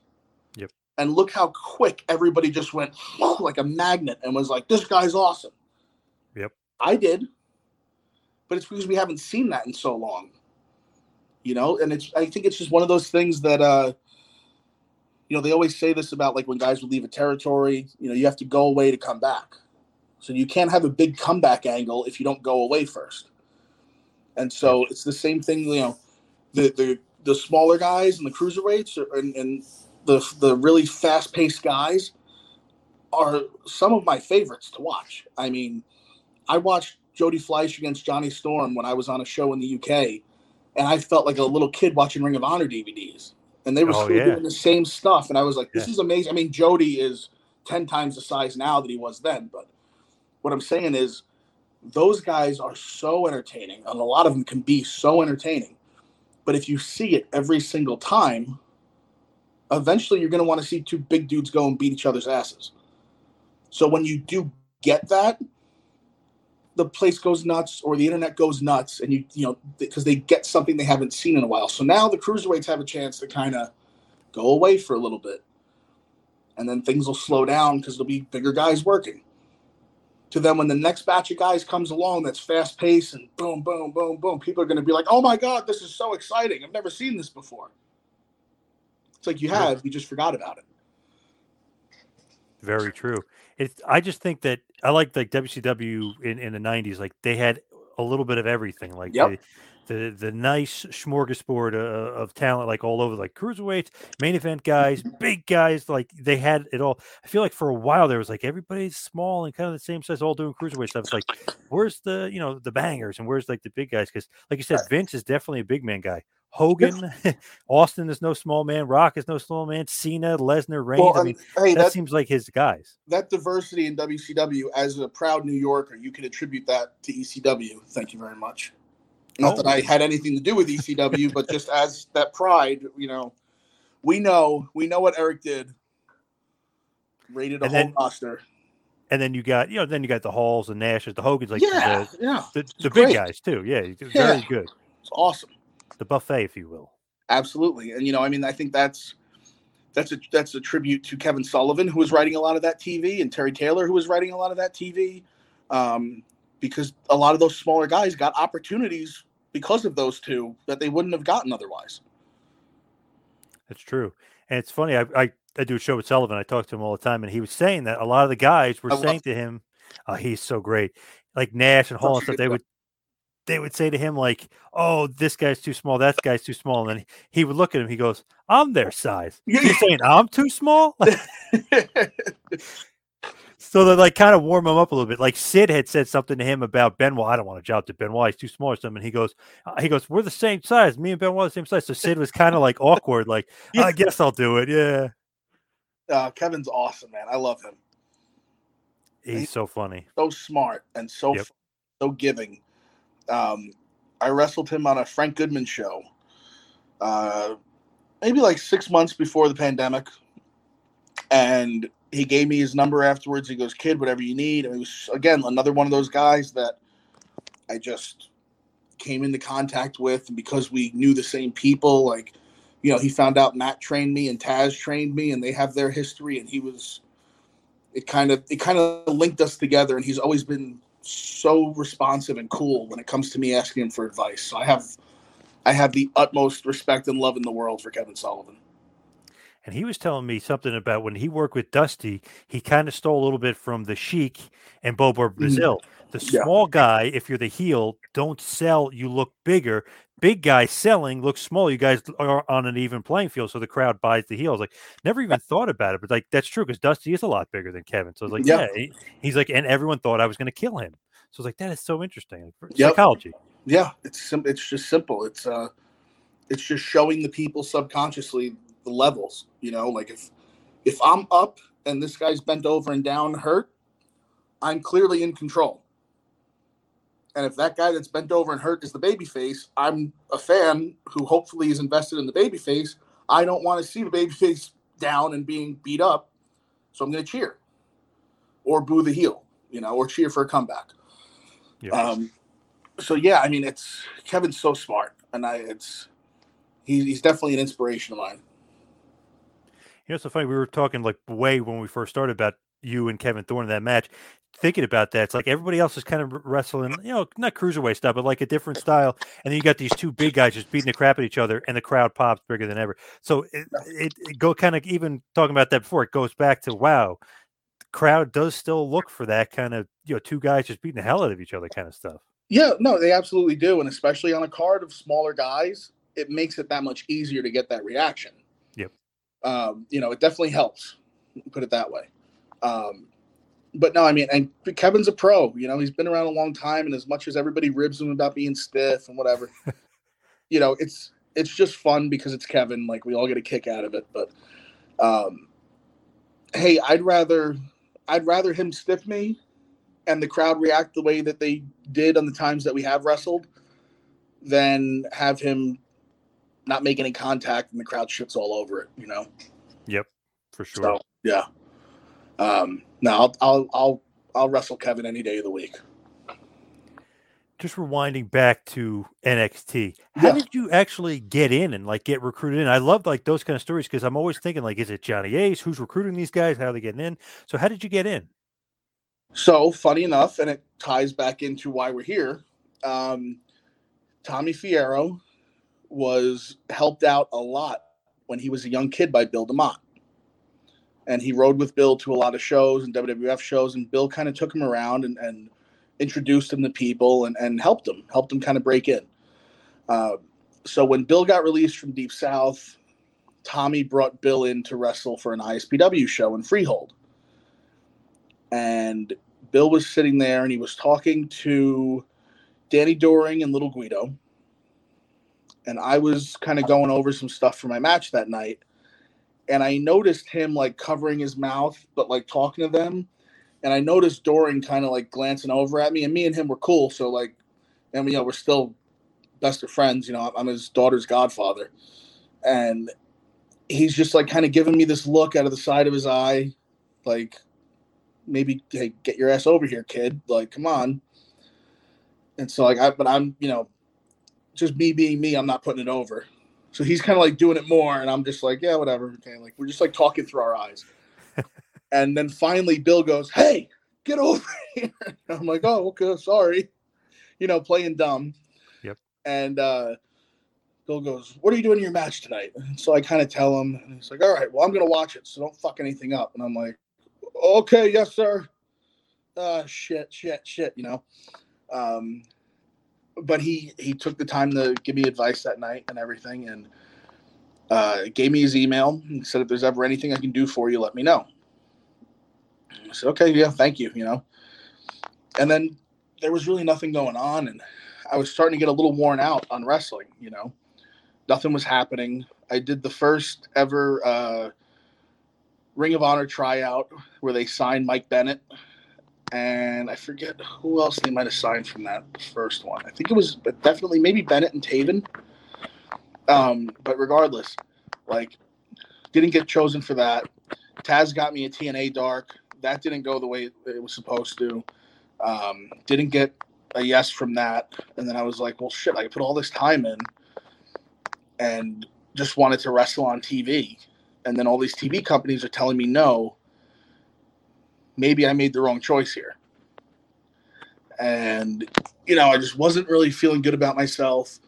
Yep. And look how quick everybody just went like a magnet and was like, "This guy's awesome." Yep. I did, but it's because we haven't seen that in so long you know and it's i think it's just one of those things that uh you know they always say this about like when guys would leave a territory you know you have to go away to come back so you can't have a big comeback angle if you don't go away first and so it's the same thing you know the the the smaller guys and the cruiserweights are, and, and the the really fast paced guys are some of my favorites to watch i mean i watched jody fleisch against jonny storm when i was on a show in the uk and I felt like a little kid watching Ring of Honor DVDs, and they were Oh, yeah. doing the same stuff, and I was like, "This Yeah. is amazing." I mean, Jody is ten times the size now that he was then, but what I'm saying is, those guys are so entertaining, and a lot of them can be so entertaining. But if you see it every single time, eventually you're going to want to see two big dudes go and beat each other's asses. So when you do get that, the place goes nuts or the internet goes nuts and you you know because they get something they haven't seen in a while so now the cruiserweights have a chance to kind of go away for a little bit and then things will slow down because there'll be bigger guys working to them when the next batch of guys comes along that's fast paced and boom boom boom boom people are going to be like oh my god this is so exciting i've never seen this before it's like you have you just forgot about it Very true. It's I just think that I like like WCW in, in the nineties, like they had a little bit of everything. Like Yep. the, the the nice smorgasbord uh, of talent, like all over, like cruiserweights, main event guys, big guys. Like they had it all. I feel like for a while there was like everybody's small and kind of the same size, all doing cruiserweight stuff. It's like where's the you know the bangers and where's like the big guys? Because like you said, Vince is definitely a big man guy. Hogan, Austin is no small man. Rock is no small man. Cena, Lesnar, Reigns. I mean, hey that that, seems like his guys. that diversity in WCW, as a proud New Yorker, you can attribute that to ECW. Thank you very much. Not that Oh. I had anything to do with ECW, but just as that pride, you know, we know we know what Eric did. Rated a And whole then- roster. And then you got, you know, then you got the Halls, the Nashes, the Hogans, like yeah, the, yeah, the, the big guys too. Yeah, very Yeah. good. it's awesome. The buffet, if you will. Absolutely, and you know, I mean, I think that's that's a that's a tribute to Kevin Sullivan, who was writing a lot of that TV, and Terry Taylor, who was writing a lot of that TV, um, because a lot of those smaller guys got opportunities because of those two that they wouldn't have gotten otherwise. That's true. And it's funny. I, I I do a show with Sullivan. I talk to him all the time, and he was saying that a lot of the guys were I love saying to him, oh, "He's so great." Like Nash and Hall and stuff. They would they would say to him like, "Oh, this guy's too small. That guy's too small." And then he would look at him. He goes, "I'm their size." You're saying I'm too small? So they like kind of warm him up a little bit. Like Sid had said something to him about Benoit. I don't want to job to Benoit. He's too small or something. He goes, uh, he goes, we're the same size. Me and Benoit are the same size. So Sid was kind of like awkward. Like. I guess I'll do it. Yeah. uh, Kevin's awesome, man. I love him. He's so funny. So smart and so Yep. so giving. Um, I wrestled him on a Frank Goodman show, uh, maybe like six months before the pandemic, and he gave me his number afterwards. He goes, "Kid, whatever you need." And it was again another one of those guys that I just came into contact with, and because we knew the same people, like you know, he found out Matt trained me and Taz trained me, and they have their history, and he was. It kind of it kind of linked us together, and he's always been so responsive and cool when it comes to me asking him for advice. So I have, I have the utmost respect and love in the world for Kevin Sullivan. And he was telling me something about when he worked with Dusty, he kind of stole a little bit from the Sheik and Bobo Brazil. The Yeah. small guy, if you're the heel, don't sell, you look bigger. Big guy selling looks small. You guys are on an even playing field, so the crowd buys the heel. I was like, never even thought about it, but like that's true because Dusty is a lot bigger than Kevin. So I was like, Yeah. yeah, he- he's like, and everyone thought I was going to kill him. So I was like, that is so interesting. Yep. Psychology. Yeah, it's sim- it's just simple. It's uh, it's just showing the people subconsciously the levels. You know, like if if I'm up and this guy's bent over and down hurt, I'm clearly in control. And if that guy that's bent over and hurt is the baby face, I'm a fan who hopefully is invested in the baby face. I don't want to see the baby face down and being beat up. So I'm going to cheer or boo the heel, you know, or cheer for a comeback. Yeah. Um, so yeah, I mean, it's Kevin's so smart, and I it's he, he's definitely an inspiration of mine. You know, it's so funny. We were talking like way when we first started about you and Kevin Thorn in that match. Thinking about that, it's like everybody else is kind of wrestling, you know, not cruiserweight stuff, but like a different style. And then you got these two big guys just beating the crap at each other, and the crowd pops bigger than ever. So it, it, it go kind of even talking about that before. It goes back to wow, crowd does still look for that kind of you know two guys just beating the hell out of each other kind of stuff. Yeah, no, they absolutely do, and especially on a card of smaller guys, it makes it that much easier to get that reaction. Um, you know, it definitely helps. Put it that way. Um, but no, I mean, and Kevin's a pro. You know, he's been around a long time, and as much as everybody ribs him about being stiff and whatever, you know, it's it's just fun because it's Kevin. Like we all get a kick out of it. But um, hey, I'd rather I'd rather him stiff me and the crowd react the way that they did on the times that we have wrestled than have him not make any contact and the crowd shits all over it, you know? Yep, for sure. So yeah. Um no, I'll I'll I'll I'll wrestle Kevin any day of the week. just rewinding back to NXT, how Yeah. did you actually get in and like get recruited in? I love like those kind of stories because I'm always thinking like, is it Johnny Ace? Who's recruiting these guys? How are they getting in? So how did you get in? So funny enough, and it ties back into why we're here. Um, Tommy Fierro was helped out a lot when he was a young kid by Bill DeMott. And he rode with Bill to a lot of shows and WWF shows, and Bill kind of took him around and, and introduced him to people and, and helped him, helped him kind of break in. Uh, so when Bill got released from Deep South, Tommy brought Bill in to wrestle for an ISPW show in Freehold. And Bill was sitting there and he was talking to Danny Doring and Little Guido. And I was kind of going over some stuff for my match that night. And I noticed him like covering his mouth, but like talking to them. And I noticed Doring kind of like glancing over at me. And me and him were cool. So, like, and you know, we're still best of friends. You know, I'm his daughter's godfather. And he's just like kind of giving me this look out of the side of his eye, like, maybe hey, get your ass over here, kid. Like, come on. And so like I but I'm, you know, just me being me, I'm not putting it over. So he's kind of like doing it more, and I'm just like, yeah, whatever. Okay, like we're just like talking through our eyes. and then finally Bill goes, Hey, get over here. And I'm like, Oh, okay, sorry. You know, playing dumb. Yep. And uh Bill goes, What are you doing in your match tonight? And so I kind of tell him, and he's like, All right, well, I'm gonna watch it, so don't fuck anything up. And I'm like, Okay, yes, sir. Uh shit, shit, shit, you know. Um but he he took the time to give me advice that night and everything and uh gave me his email and said if there's ever anything I can do for you, let me know. I said, Okay, yeah, thank you, you know. And then there was really nothing going on and I was starting to get a little worn out on wrestling, you know. Nothing was happening. I did the first ever uh, Ring of Honor tryout where they signed Mike Bennett, and I forget who else they might have signed from that first one. I think it was but definitely maybe Bennett and Taven. Um, but regardless, like, didn't get chosen for that. Taz got me a TNA Dark. That didn't go the way it was supposed to. Um, didn't get a yes from that. And then I was like, well, shit, I put all this time in. And just wanted to wrestle on TV. And then all these TV companies are telling me no. Maybe I made the wrong choice here. And, you know, I just wasn't really feeling good about myself.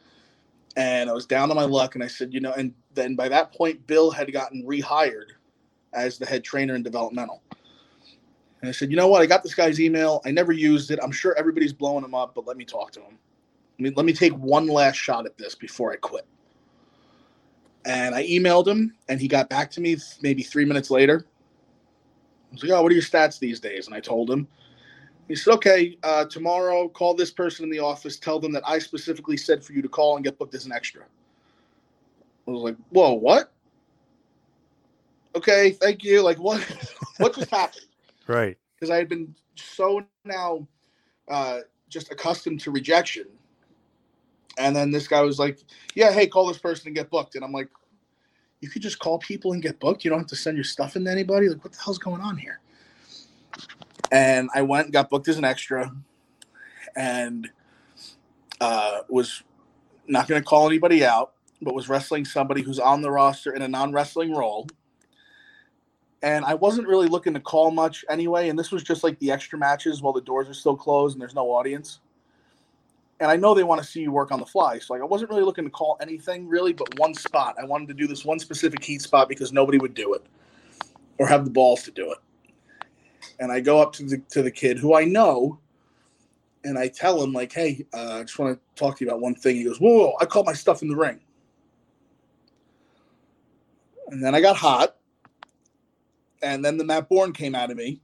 And I was down on my luck. And I said, you know, and then by that point, Bill had gotten rehired as the head trainer in developmental. And I said, you know what? I got this guy's email. I never used it. I'm sure everybody's blowing him up, but let me talk to him. I mean, let me take one last shot at this before I quit. And I emailed him, and he got back to me maybe three minutes later. I was like, "Oh, what are your stats these days?" And I told him. He said, "Okay, uh, tomorrow, call this person in the office. Tell them that I specifically said for you to call and get booked as an extra." I was like, "Whoa, what?" Okay, thank you. Like, what? what just happened? Right. Because I had been so now uh, just accustomed to rejection and then this guy was like, "Yeah, hey, call this person and get booked." And I'm like, "You could just call people and get booked. You don't have to send your stuff in to anybody. Like, what the hell's going on here?" And I went and got booked as an extra, and uh, was not going to call anybody out, but was wrestling somebody who's on the roster in a non-wrestling role. And I wasn't really looking to call much anyway. And this was just like the extra matches while the doors are still closed and there's no audience and I know they want to see you work on the fly. So like I wasn't really looking to call anything really, but one spot. I wanted to do this one specific heat spot because nobody would do it or have the balls to do it. And I go up to the to the kid who I know, and I tell him like, "Hey, uh, I just want to talk to you about one thing." He goes, "Whoa, whoa I caught my stuff in the ring." And then I got hot, and then the Matt Borne came out of me,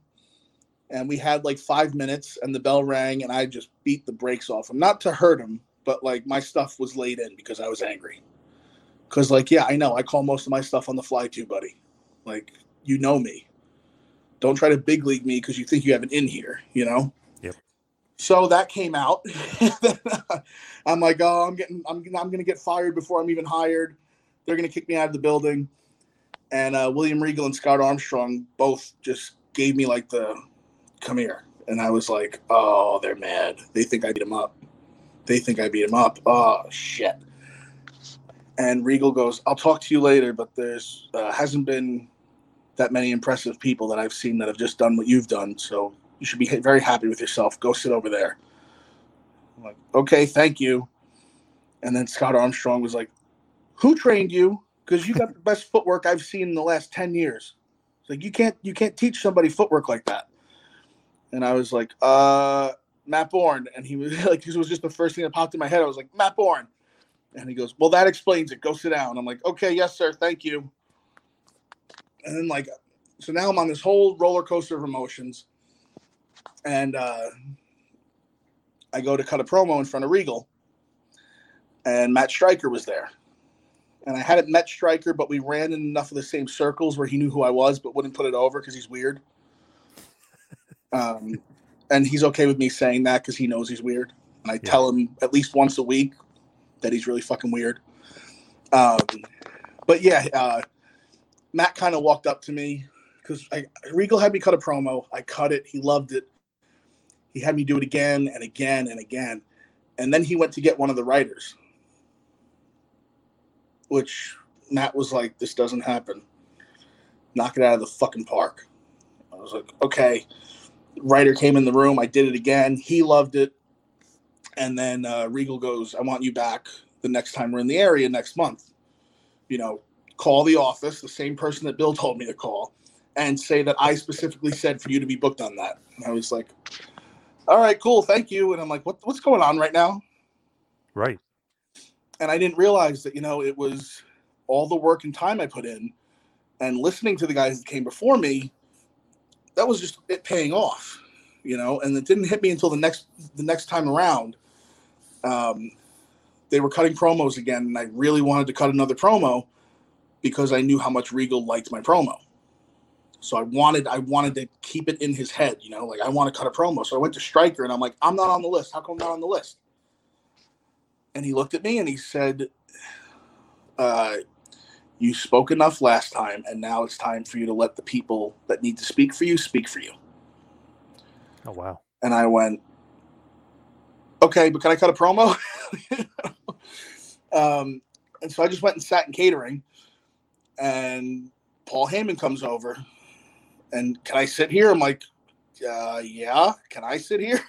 and we had like five minutes and the bell rang and i just beat the brakes off him. Not to hurt him but like my stuff was laid in because i was angry. Because like yeah i know. I call most of my stuff on the fly too buddy. Like you know me. Don't try to big league me because you think you have an in here you know? Yep. So that came out. I'm like oh i'm getting i'm, I'm gonna get fired before i'm even hired. They're gonna kick me out of the building. And uh, william regal and scott armstrong both just gave me like the come here. And I was like, oh, they're mad. They think I beat him up. They think I beat him up. Oh, shit. And Regal goes, I'll talk to you later, but there's uh, hasn't been that many impressive people that I've seen that have just done what you've done. So you should be very happy with yourself. Go sit over there. I'm like, okay, thank you. And then Scott Armstrong was like, who trained you? Because you got the best footwork I've seen in the last 10 years. It's like you can't you can't teach somebody footwork like that and I was like, uh, Matt Borne. And he was like, this was just the first thing that popped in my head. I was like, Matt Borne. And he goes, Well, that explains it. Go sit down. I'm like, Okay, yes, sir. Thank you. And then, like, so now I'm on this whole roller coaster of emotions. And uh, I go to cut a promo in front of Regal. And Matt Striker was there. And I hadn't met Striker, but we ran in enough of the same circles where he knew who I was, but wouldn't put it over because he's weird. Um, and he's okay with me saying that because he knows he's weird. And I yeah. tell him at least once a week that he's really fucking weird. Um, but yeah, uh, Matt kind of walked up to me because Regal had me cut a promo. I cut it. He loved it. He had me do it again and again and again. And then he went to get one of the writers, which Matt was like, This doesn't happen. Knock it out of the fucking park. I was like, Okay writer came in the room. I did it again. He loved it. And then uh, Regal goes, I want you back the next time we're in the area next month. You know, call the office, the same person that Bill told me to call, and say that I specifically said for you to be booked on that. And I was like, all right, cool, thank you. And I'm like, what, what's going on right now? Right. And I didn't realize that, you know, it was all the work and time I put in and listening to the guys that came before me that was just it paying off, you know. And it didn't hit me until the next the next time around. Um, they were cutting promos again, and I really wanted to cut another promo because I knew how much Regal liked my promo. So I wanted I wanted to keep it in his head, you know, like I want to cut a promo. So I went to Striker and I'm like, I'm not on the list. How come I'm not on the list? And he looked at me and he said, uh, you spoke enough last time, and now it's time for you to let the people that need to speak for you speak for you. Oh wow! And I went, okay, but can I cut a promo? um, And so I just went and sat in catering, and Paul Heyman comes over, and can I sit here? I'm like, uh, yeah. Can I sit here?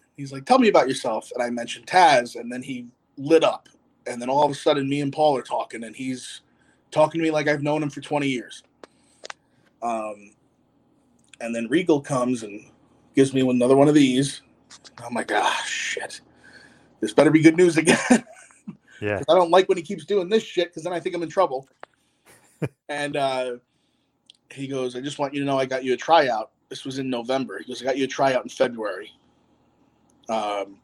He's like, tell me about yourself. And I mentioned Taz, and then he lit up. And then all of a sudden, me and Paul are talking, and he's talking to me like I've known him for 20 years. Um, and then Regal comes and gives me another one of these. I'm like, ah, shit. This better be good news again. Yeah. I don't like when he keeps doing this shit because then I think I'm in trouble. and uh, he goes, I just want you to know I got you a tryout. This was in November. He goes, I got you a tryout in February. Um,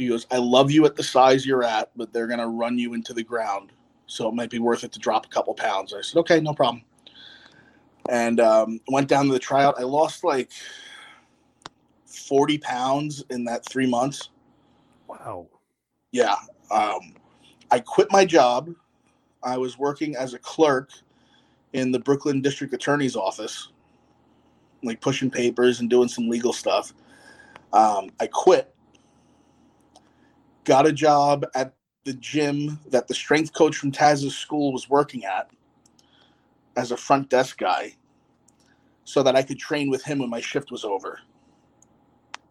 he goes, I love you at the size you're at, but they're going to run you into the ground. So it might be worth it to drop a couple pounds. I said, okay, no problem. And um, went down to the tryout. I lost like 40 pounds in that three months. Wow. Yeah. Um, I quit my job. I was working as a clerk in the Brooklyn District Attorney's office, like pushing papers and doing some legal stuff. Um, I quit, got a job at the gym that the strength coach from Taz's school was working at as a front desk guy so that I could train with him when my shift was over.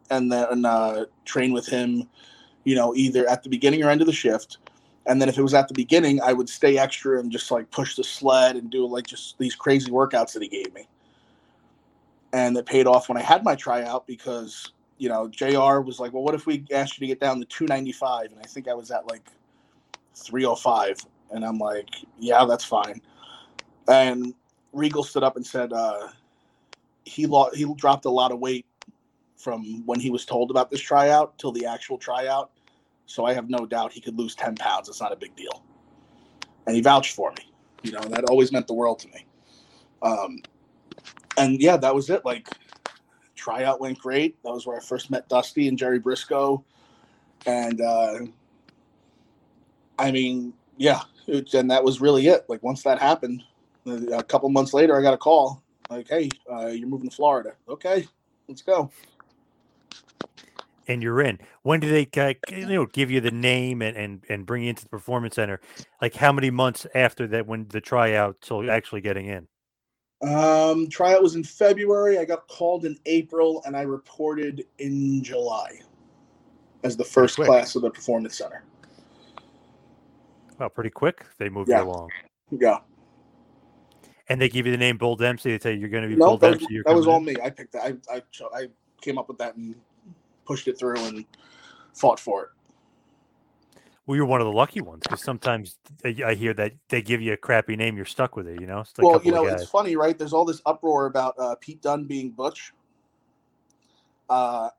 And then uh, train with him, you know, either at the beginning or end of the shift. And then if it was at the beginning, I would stay extra and just like push the sled and do like just these crazy workouts that he gave me. And it paid off when I had my tryout because, you know, JR was like, well, what if we asked you to get down to 295? And I think I was at like 305. And I'm like, yeah, that's fine. And Regal stood up and said uh, he lo- he dropped a lot of weight from when he was told about this tryout till the actual tryout. So I have no doubt he could lose 10 pounds. It's not a big deal. And he vouched for me. You know, that always meant the world to me. Um, and yeah, that was it. Like, tryout went great. That was where I first met Dusty and Jerry Brisco. And uh, I mean, yeah, it, and that was really it. Like, once that happened, a couple months later, I got a call like, hey, uh, you're moving to Florida. Okay, let's go. And you're in. When do they uh, you know give you the name and, and and bring you into the performance center? Like how many months after that when the tryout till actually getting in? Um, tryout was in February. I got called in April, and I reported in July as the first quick. class of the performance center. Well, pretty quick. They move Yeah. you along. Yeah, And they give you the name Bull Dempsey. They tell you you're going to be no, Bull that, was, Dempsey. That was all in. me. I picked that. I, I I came up with that and pushed it through and fought for it. Well, you're one of the lucky ones because sometimes I I hear that they give you a crappy name, you're stuck with it. You know, it's well, you know, it's funny, right? There's all this uproar about uh, Pete Dunne being Butch. Uh,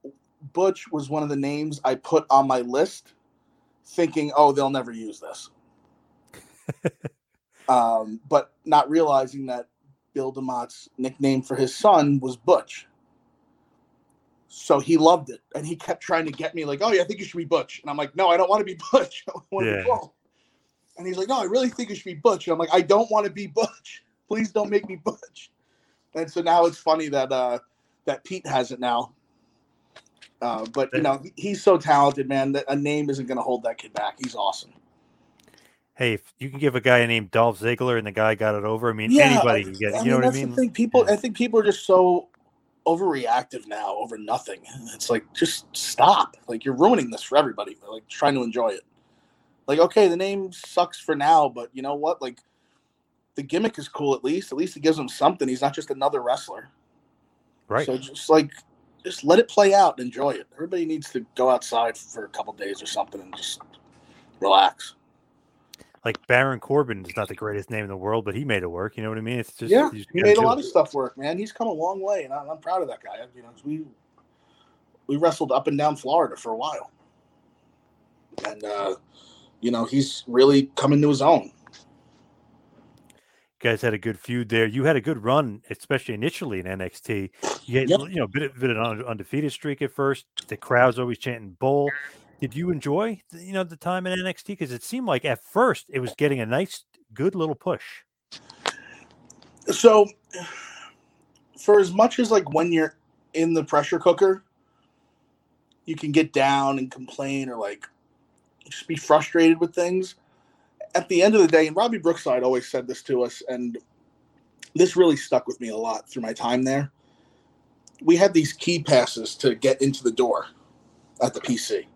Butch was one of the names I put on my list, thinking, "Oh, they'll never use this," um, but not realizing that Bill DeMott's nickname for his son was Butch. So he loved it, and he kept trying to get me like, "Oh, yeah, I think you should be Butch," and I'm like, "No, I don't want to be Butch. I want to Yeah. be Paul." And he's like, "No, I really think you should be Butch." And I'm like, "I don't want to be Butch. Please don't make me Butch." And so now it's funny that uh, that Pete has it now. Uh, but you know, he's so talented, man. That a name isn't going to hold that kid back. He's awesome. Hey, if you can give a guy a name Dolph Ziggler and the guy got it over, I mean, Yeah, anybody can get. I You know mean, what I mean? thing. People, Yeah. I think people are just so overreactive now over nothing. It's like just stop. Like you're ruining this for everybody. Like trying to enjoy it. Like okay, the name sucks for now, but you know what? Like the gimmick is cool. At least, at least it gives him something. He's not just another wrestler. Right. So just like, just let it play out and enjoy it. Everybody needs to go outside for a couple days or something and just relax. Like Baron Corbin is not the greatest name in the world, but he made it work. You know what I mean? It's just yeah, just he made a lot it. of stuff work, man. He's come a long way, and I'm, I'm proud of that guy. You know, we we wrestled up and down Florida for a while, and uh, you know he's really come into his own. You guys had a good feud there. You had a good run, especially initially in NXT. You had Yep. you know a bit bit of an undefeated streak at first. The crowd's always chanting "Bull." Did you enjoy the- you know the time in NXT? Because it seemed like at first it was getting a nice, good little push. So, for as much as like when you're in the pressure cooker, you can get down and complain or like just be frustrated with things. At the end of the day, and Robbie Brookside always said this to us, and this really stuck with me a lot through my time there. We had these key passes to get into the door at the PC.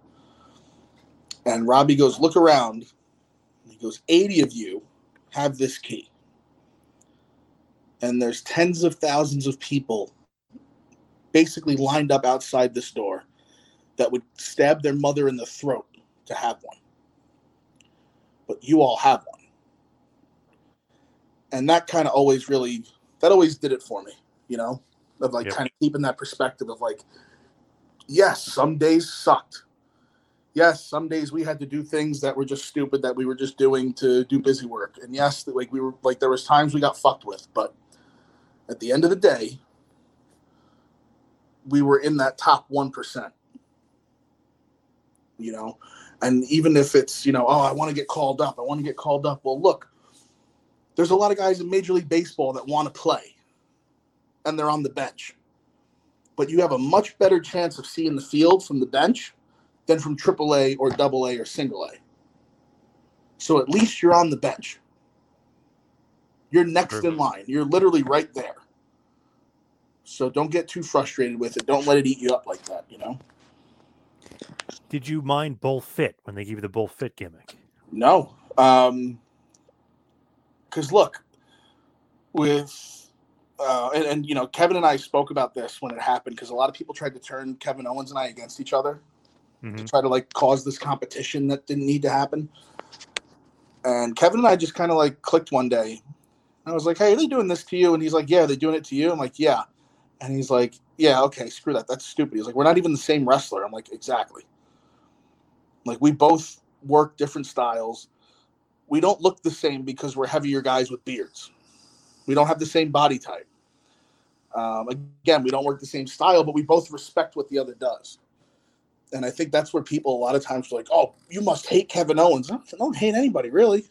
And Robbie goes, Look around. He goes, 80 of you have this key. And there's tens of thousands of people basically lined up outside this door that would stab their mother in the throat to have one. But you all have one. And that kind of always really, that always did it for me, you know, of like Yep. kind of keeping that perspective of like, yes, some days sucked. Yes, some days we had to do things that were just stupid that we were just doing to do busy work. And yes, like we were like there was times we got fucked with, but at the end of the day, we were in that top 1%. You know, and even if it's, you know, oh, I want to get called up, I want to get called up. Well, look, there's a lot of guys in Major League Baseball that want to play and they're on the bench. But you have a much better chance of seeing the field from the bench than from AAA or AA or single A. So at least you're on the bench. You're next True. in line. You're literally right there. So don't get too frustrated with it. Don't let it eat you up like that, you know? Did you mind Bull Fit when they gave you the Bull Fit gimmick? No. Um because look, with uh and, and you know, Kevin and I spoke about this when it happened because a lot of people tried to turn Kevin Owens and I against each other. To Mhm. try to like cause this competition that didn't need to happen. And Kevin and I just kind of like clicked one day. I was like, "Hey, are they doing this to you?" And he's like, "Yeah, they're doing it to you." I'm like, "Yeah," and he's like, "Yeah, okay, screw that. That's stupid." He's like, "We're not even the same wrestler." I'm like, "Exactly." Like we both work different styles. We don't look the same because we're heavier guys with beards. We don't have the same body type. Um, again, we don't work the same style, but we both respect what the other does and I think that's where people a lot of times are like, "Oh, you must hate Kevin Owens." I don't- hate anybody really.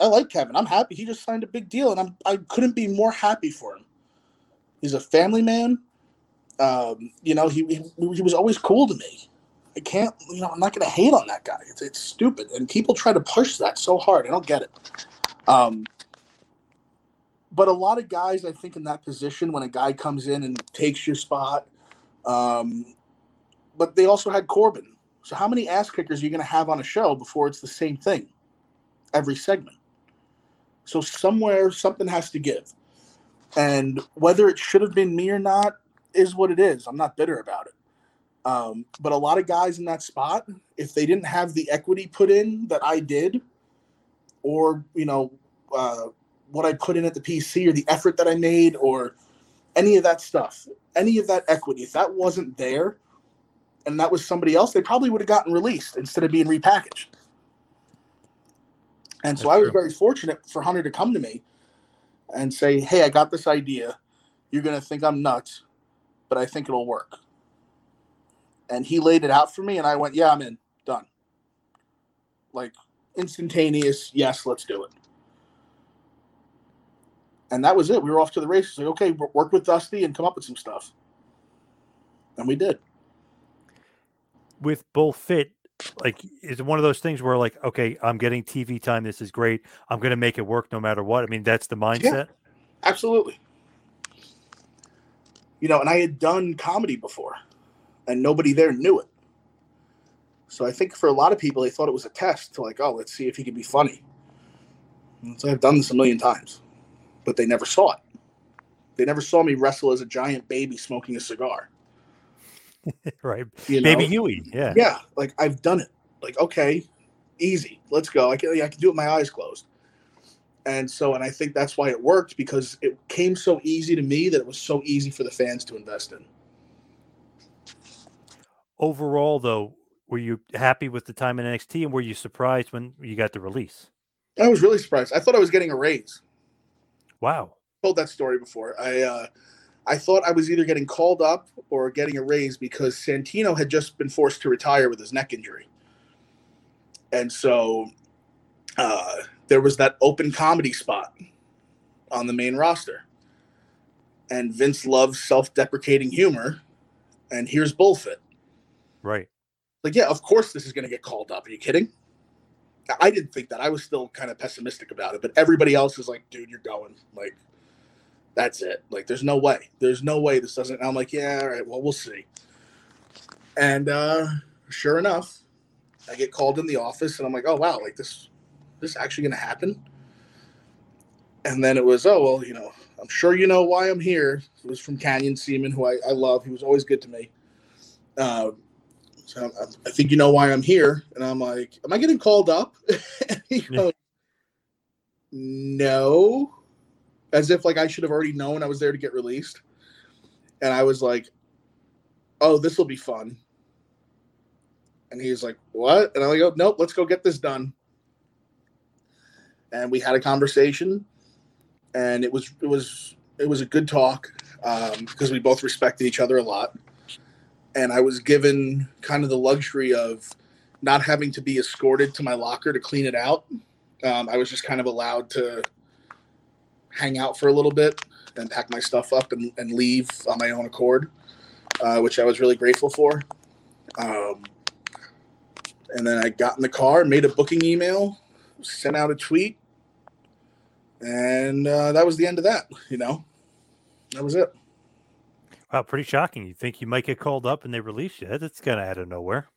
I like Kevin. I'm happy he just signed a big deal, and I'm I couldn't be more happy for him. He's a family man. Um, you know, he, he he was always cool to me. I can't, you know, I'm not going to hate on that guy. It's, it's stupid, and people try to push that so hard. I don't get it. Um, but a lot of guys, I think, in that position, when a guy comes in and takes your spot, um, but they also had Corbin. So how many ass kickers are you going to have on a show before it's the same thing every segment? So somewhere something has to give. And whether it should have been me or not is what it is. I'm not bitter about it. Um, but a lot of guys in that spot, if they didn't have the equity put in that I did, or you know, uh, what I put in at the PC, or the effort that I made, or any of that stuff, any of that equity, if that wasn't there, and that was somebody else, they probably would have gotten released instead of being repackaged. And so That's I was true. very fortunate for Hunter to come to me and say, "Hey, I got this idea. You're gonna think I'm nuts, but I think it'll work." And he laid it out for me, and I went, "Yeah, I'm in. Done." Like instantaneous, yes, let's do it. And that was it. We were off to the races. Like, okay, work with Dusty and come up with some stuff. And we did. With Bull Fit, like, is one of those things where, like, okay, I'm getting TV time. This is great. I'm going to make it work no matter what. I mean, that's the mindset. Absolutely. You know, and I had done comedy before, and nobody there knew it. So I think for a lot of people, they thought it was a test to like, oh, let's see if he can be funny. And so I've done this a million times, but they never saw it. They never saw me wrestle as a giant baby smoking a cigar. right. You know? Baby Huey. Yeah. yeah, like I've done it. Like okay, easy, let's go. I can I can do it with my eyes closed. And so, and I think that's why it worked because it came so easy to me that it was so easy for the fans to invest in. Overall, though, were you happy with the time in NXT and were you surprised when you got the release? I was really surprised. I thought I was getting a raise. Wow. told that story before. I uh, I thought I was either getting called up or getting a raise because Santino had just been forced to retire with his neck injury, and so uh, there was that open comedy spot on the main roster, and Vince loves self-deprecating humor, and here's Bullfit. Right. Like, yeah, of course this is going to get called up. Are you kidding? I didn't think that. I was still kind of pessimistic about it, but everybody else is like, dude, you're going. Like, that's it. Like, there's no way. There's no way this doesn't. I'm like, yeah, all right, well, we'll see. And uh, sure enough, I get called in the office, and I'm like, oh wow, like this, this actually going to happen? And then it was, oh well, you know, I'm sure you know why I'm here. It was from Canyon Ceman, who I, I love. He was always good to me. Uh, so I, I, think you know why I'm here. And I'm like, am I getting called up? he goes, no. As if like I should have already known I was there to get released. And I was like, oh, this will be fun. And he's like, what? And I go, nope, let's go get this done. And we had a conversation and it was, it was, it was a good talk um, because we both respected each other a lot and I was given kind of the luxury of not having to be escorted to my locker to clean it out. Um, I was just kind of allowed to hang out for a little bit and pack my stuff up and, and leave on my own accord, uh, which I was really grateful for. Um, and then I got in the car, made a booking email, sent out a tweet, and uh, that was the end of that. You know, that was it. Wow, pretty shocking. You think you might get called up and they release you? That's kind of out of nowhere.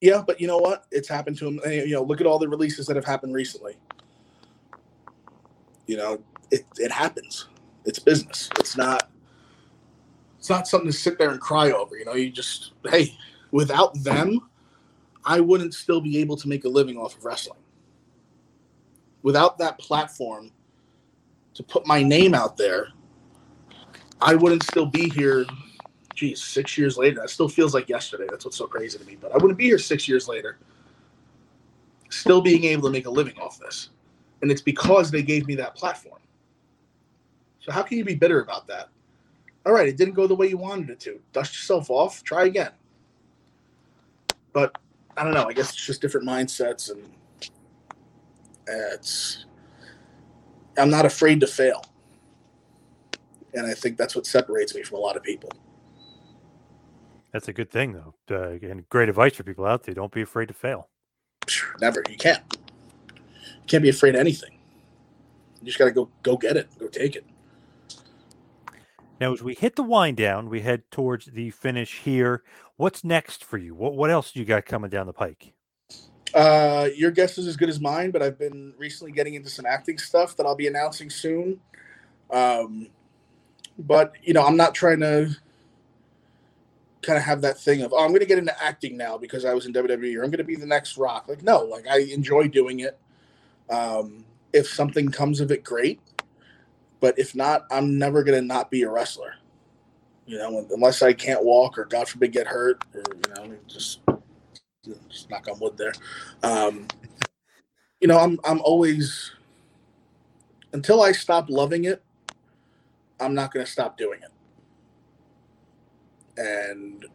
Yeah, but you know what? It's happened to him. You know, look at all the releases that have happened recently. You know, it it happens. It's business. It's not. It's not something to sit there and cry over. You know, you just hey, without them, I wouldn't still be able to make a living off of wrestling. Without that platform to put my name out there I wouldn't still be here. Geez, six years later. That still feels like yesterday. That's what's so crazy to me. But I wouldn't be here six years later, still being able to make a living off this. And it's because they gave me that platform. So how can you be bitter about that? All right, it didn't go the way you wanted it to. Dust yourself off. Try again. But I don't know. I guess it's just different mindsets, and it's. I'm not afraid to fail and I think that's what separates me from a lot of people. That's a good thing, though, uh, and great advice for people out there. Don't be afraid to fail. Never. You can't. You can't be afraid of anything. You just got to go go get it. Go take it. Now, as we hit the wind down, we head towards the finish here. What's next for you? What what else do you got coming down the pike? Uh, your guess is as good as mine, but I've been recently getting into some acting stuff that I'll be announcing soon. Um, but you know, I'm not trying to kind of have that thing of, oh, I'm going to get into acting now because I was in WWE or I'm going to be the next Rock. Like, no, like I enjoy doing it. Um, if something comes of it, great. But if not, I'm never to not be a wrestler. You know, unless I can't walk or God forbid get hurt or, you know, just, just knock on wood there. Um, you know, I'm, I'm always, until I stop loving it, I'm not to stop doing it. And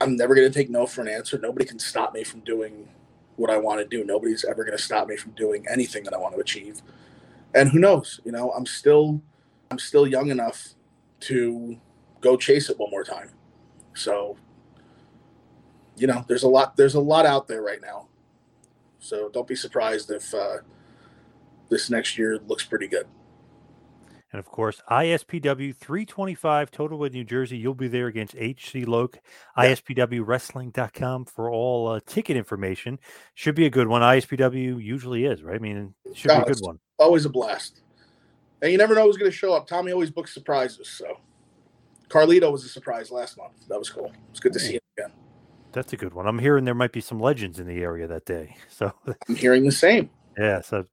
I'm never going to take no for an answer. Nobody can stop me from doing what I want to do. Nobody's ever going to stop me from doing anything that I want to achieve. And who knows, you know, I'm still I'm still young enough to go chase it one more time. So, you know, there's a lot there's a lot out there right now. So don't be surprised if uh, this next year looks pretty good. And of course, ISPW 325 Totalwood, New Jersey. You'll be there against HC Loc, yeah. ISPWWrestling.com for all uh, ticket information. Should be a good one. ISPW usually is, right? I mean, should oh, be a good one. Always a blast. And you never know who's going to show up. Tommy always books surprises. So Carlito was a surprise last month. That was cool. It's good to see him again. That's a good one. I'm hearing there might be some legends in the area that day. So I'm hearing the same. Yeah, so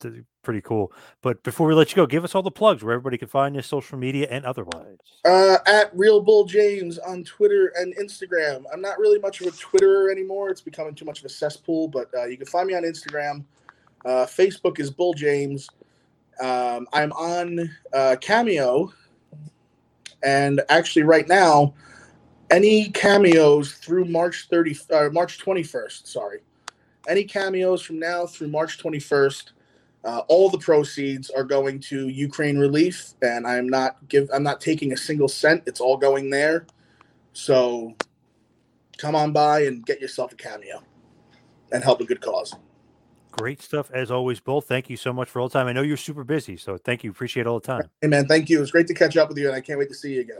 pretty cool. But before we let you go, give us all the plugs where everybody can find you, social media and otherwise. Uh, at Real Bull James on Twitter and Instagram. I'm not really much of a Twitterer anymore. It's becoming too much of a cesspool, but uh, you can find me on Instagram. Uh, Facebook is Bull James. Um, I'm on uh, Cameo, and actually, right now, any cameos through March 30, uh, March 21st. Sorry, any cameos from now through March 21st uh, all the proceeds are going to Ukraine relief, and I'm not give I'm not taking a single cent. It's all going there. So, come on by and get yourself a cameo and help a good cause. Great stuff as always, Bull. Thank you so much for all the time. I know you're super busy, so thank you. Appreciate all the time. Hey man, thank you. It was great to catch up with you, and I can't wait to see you again.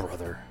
brother.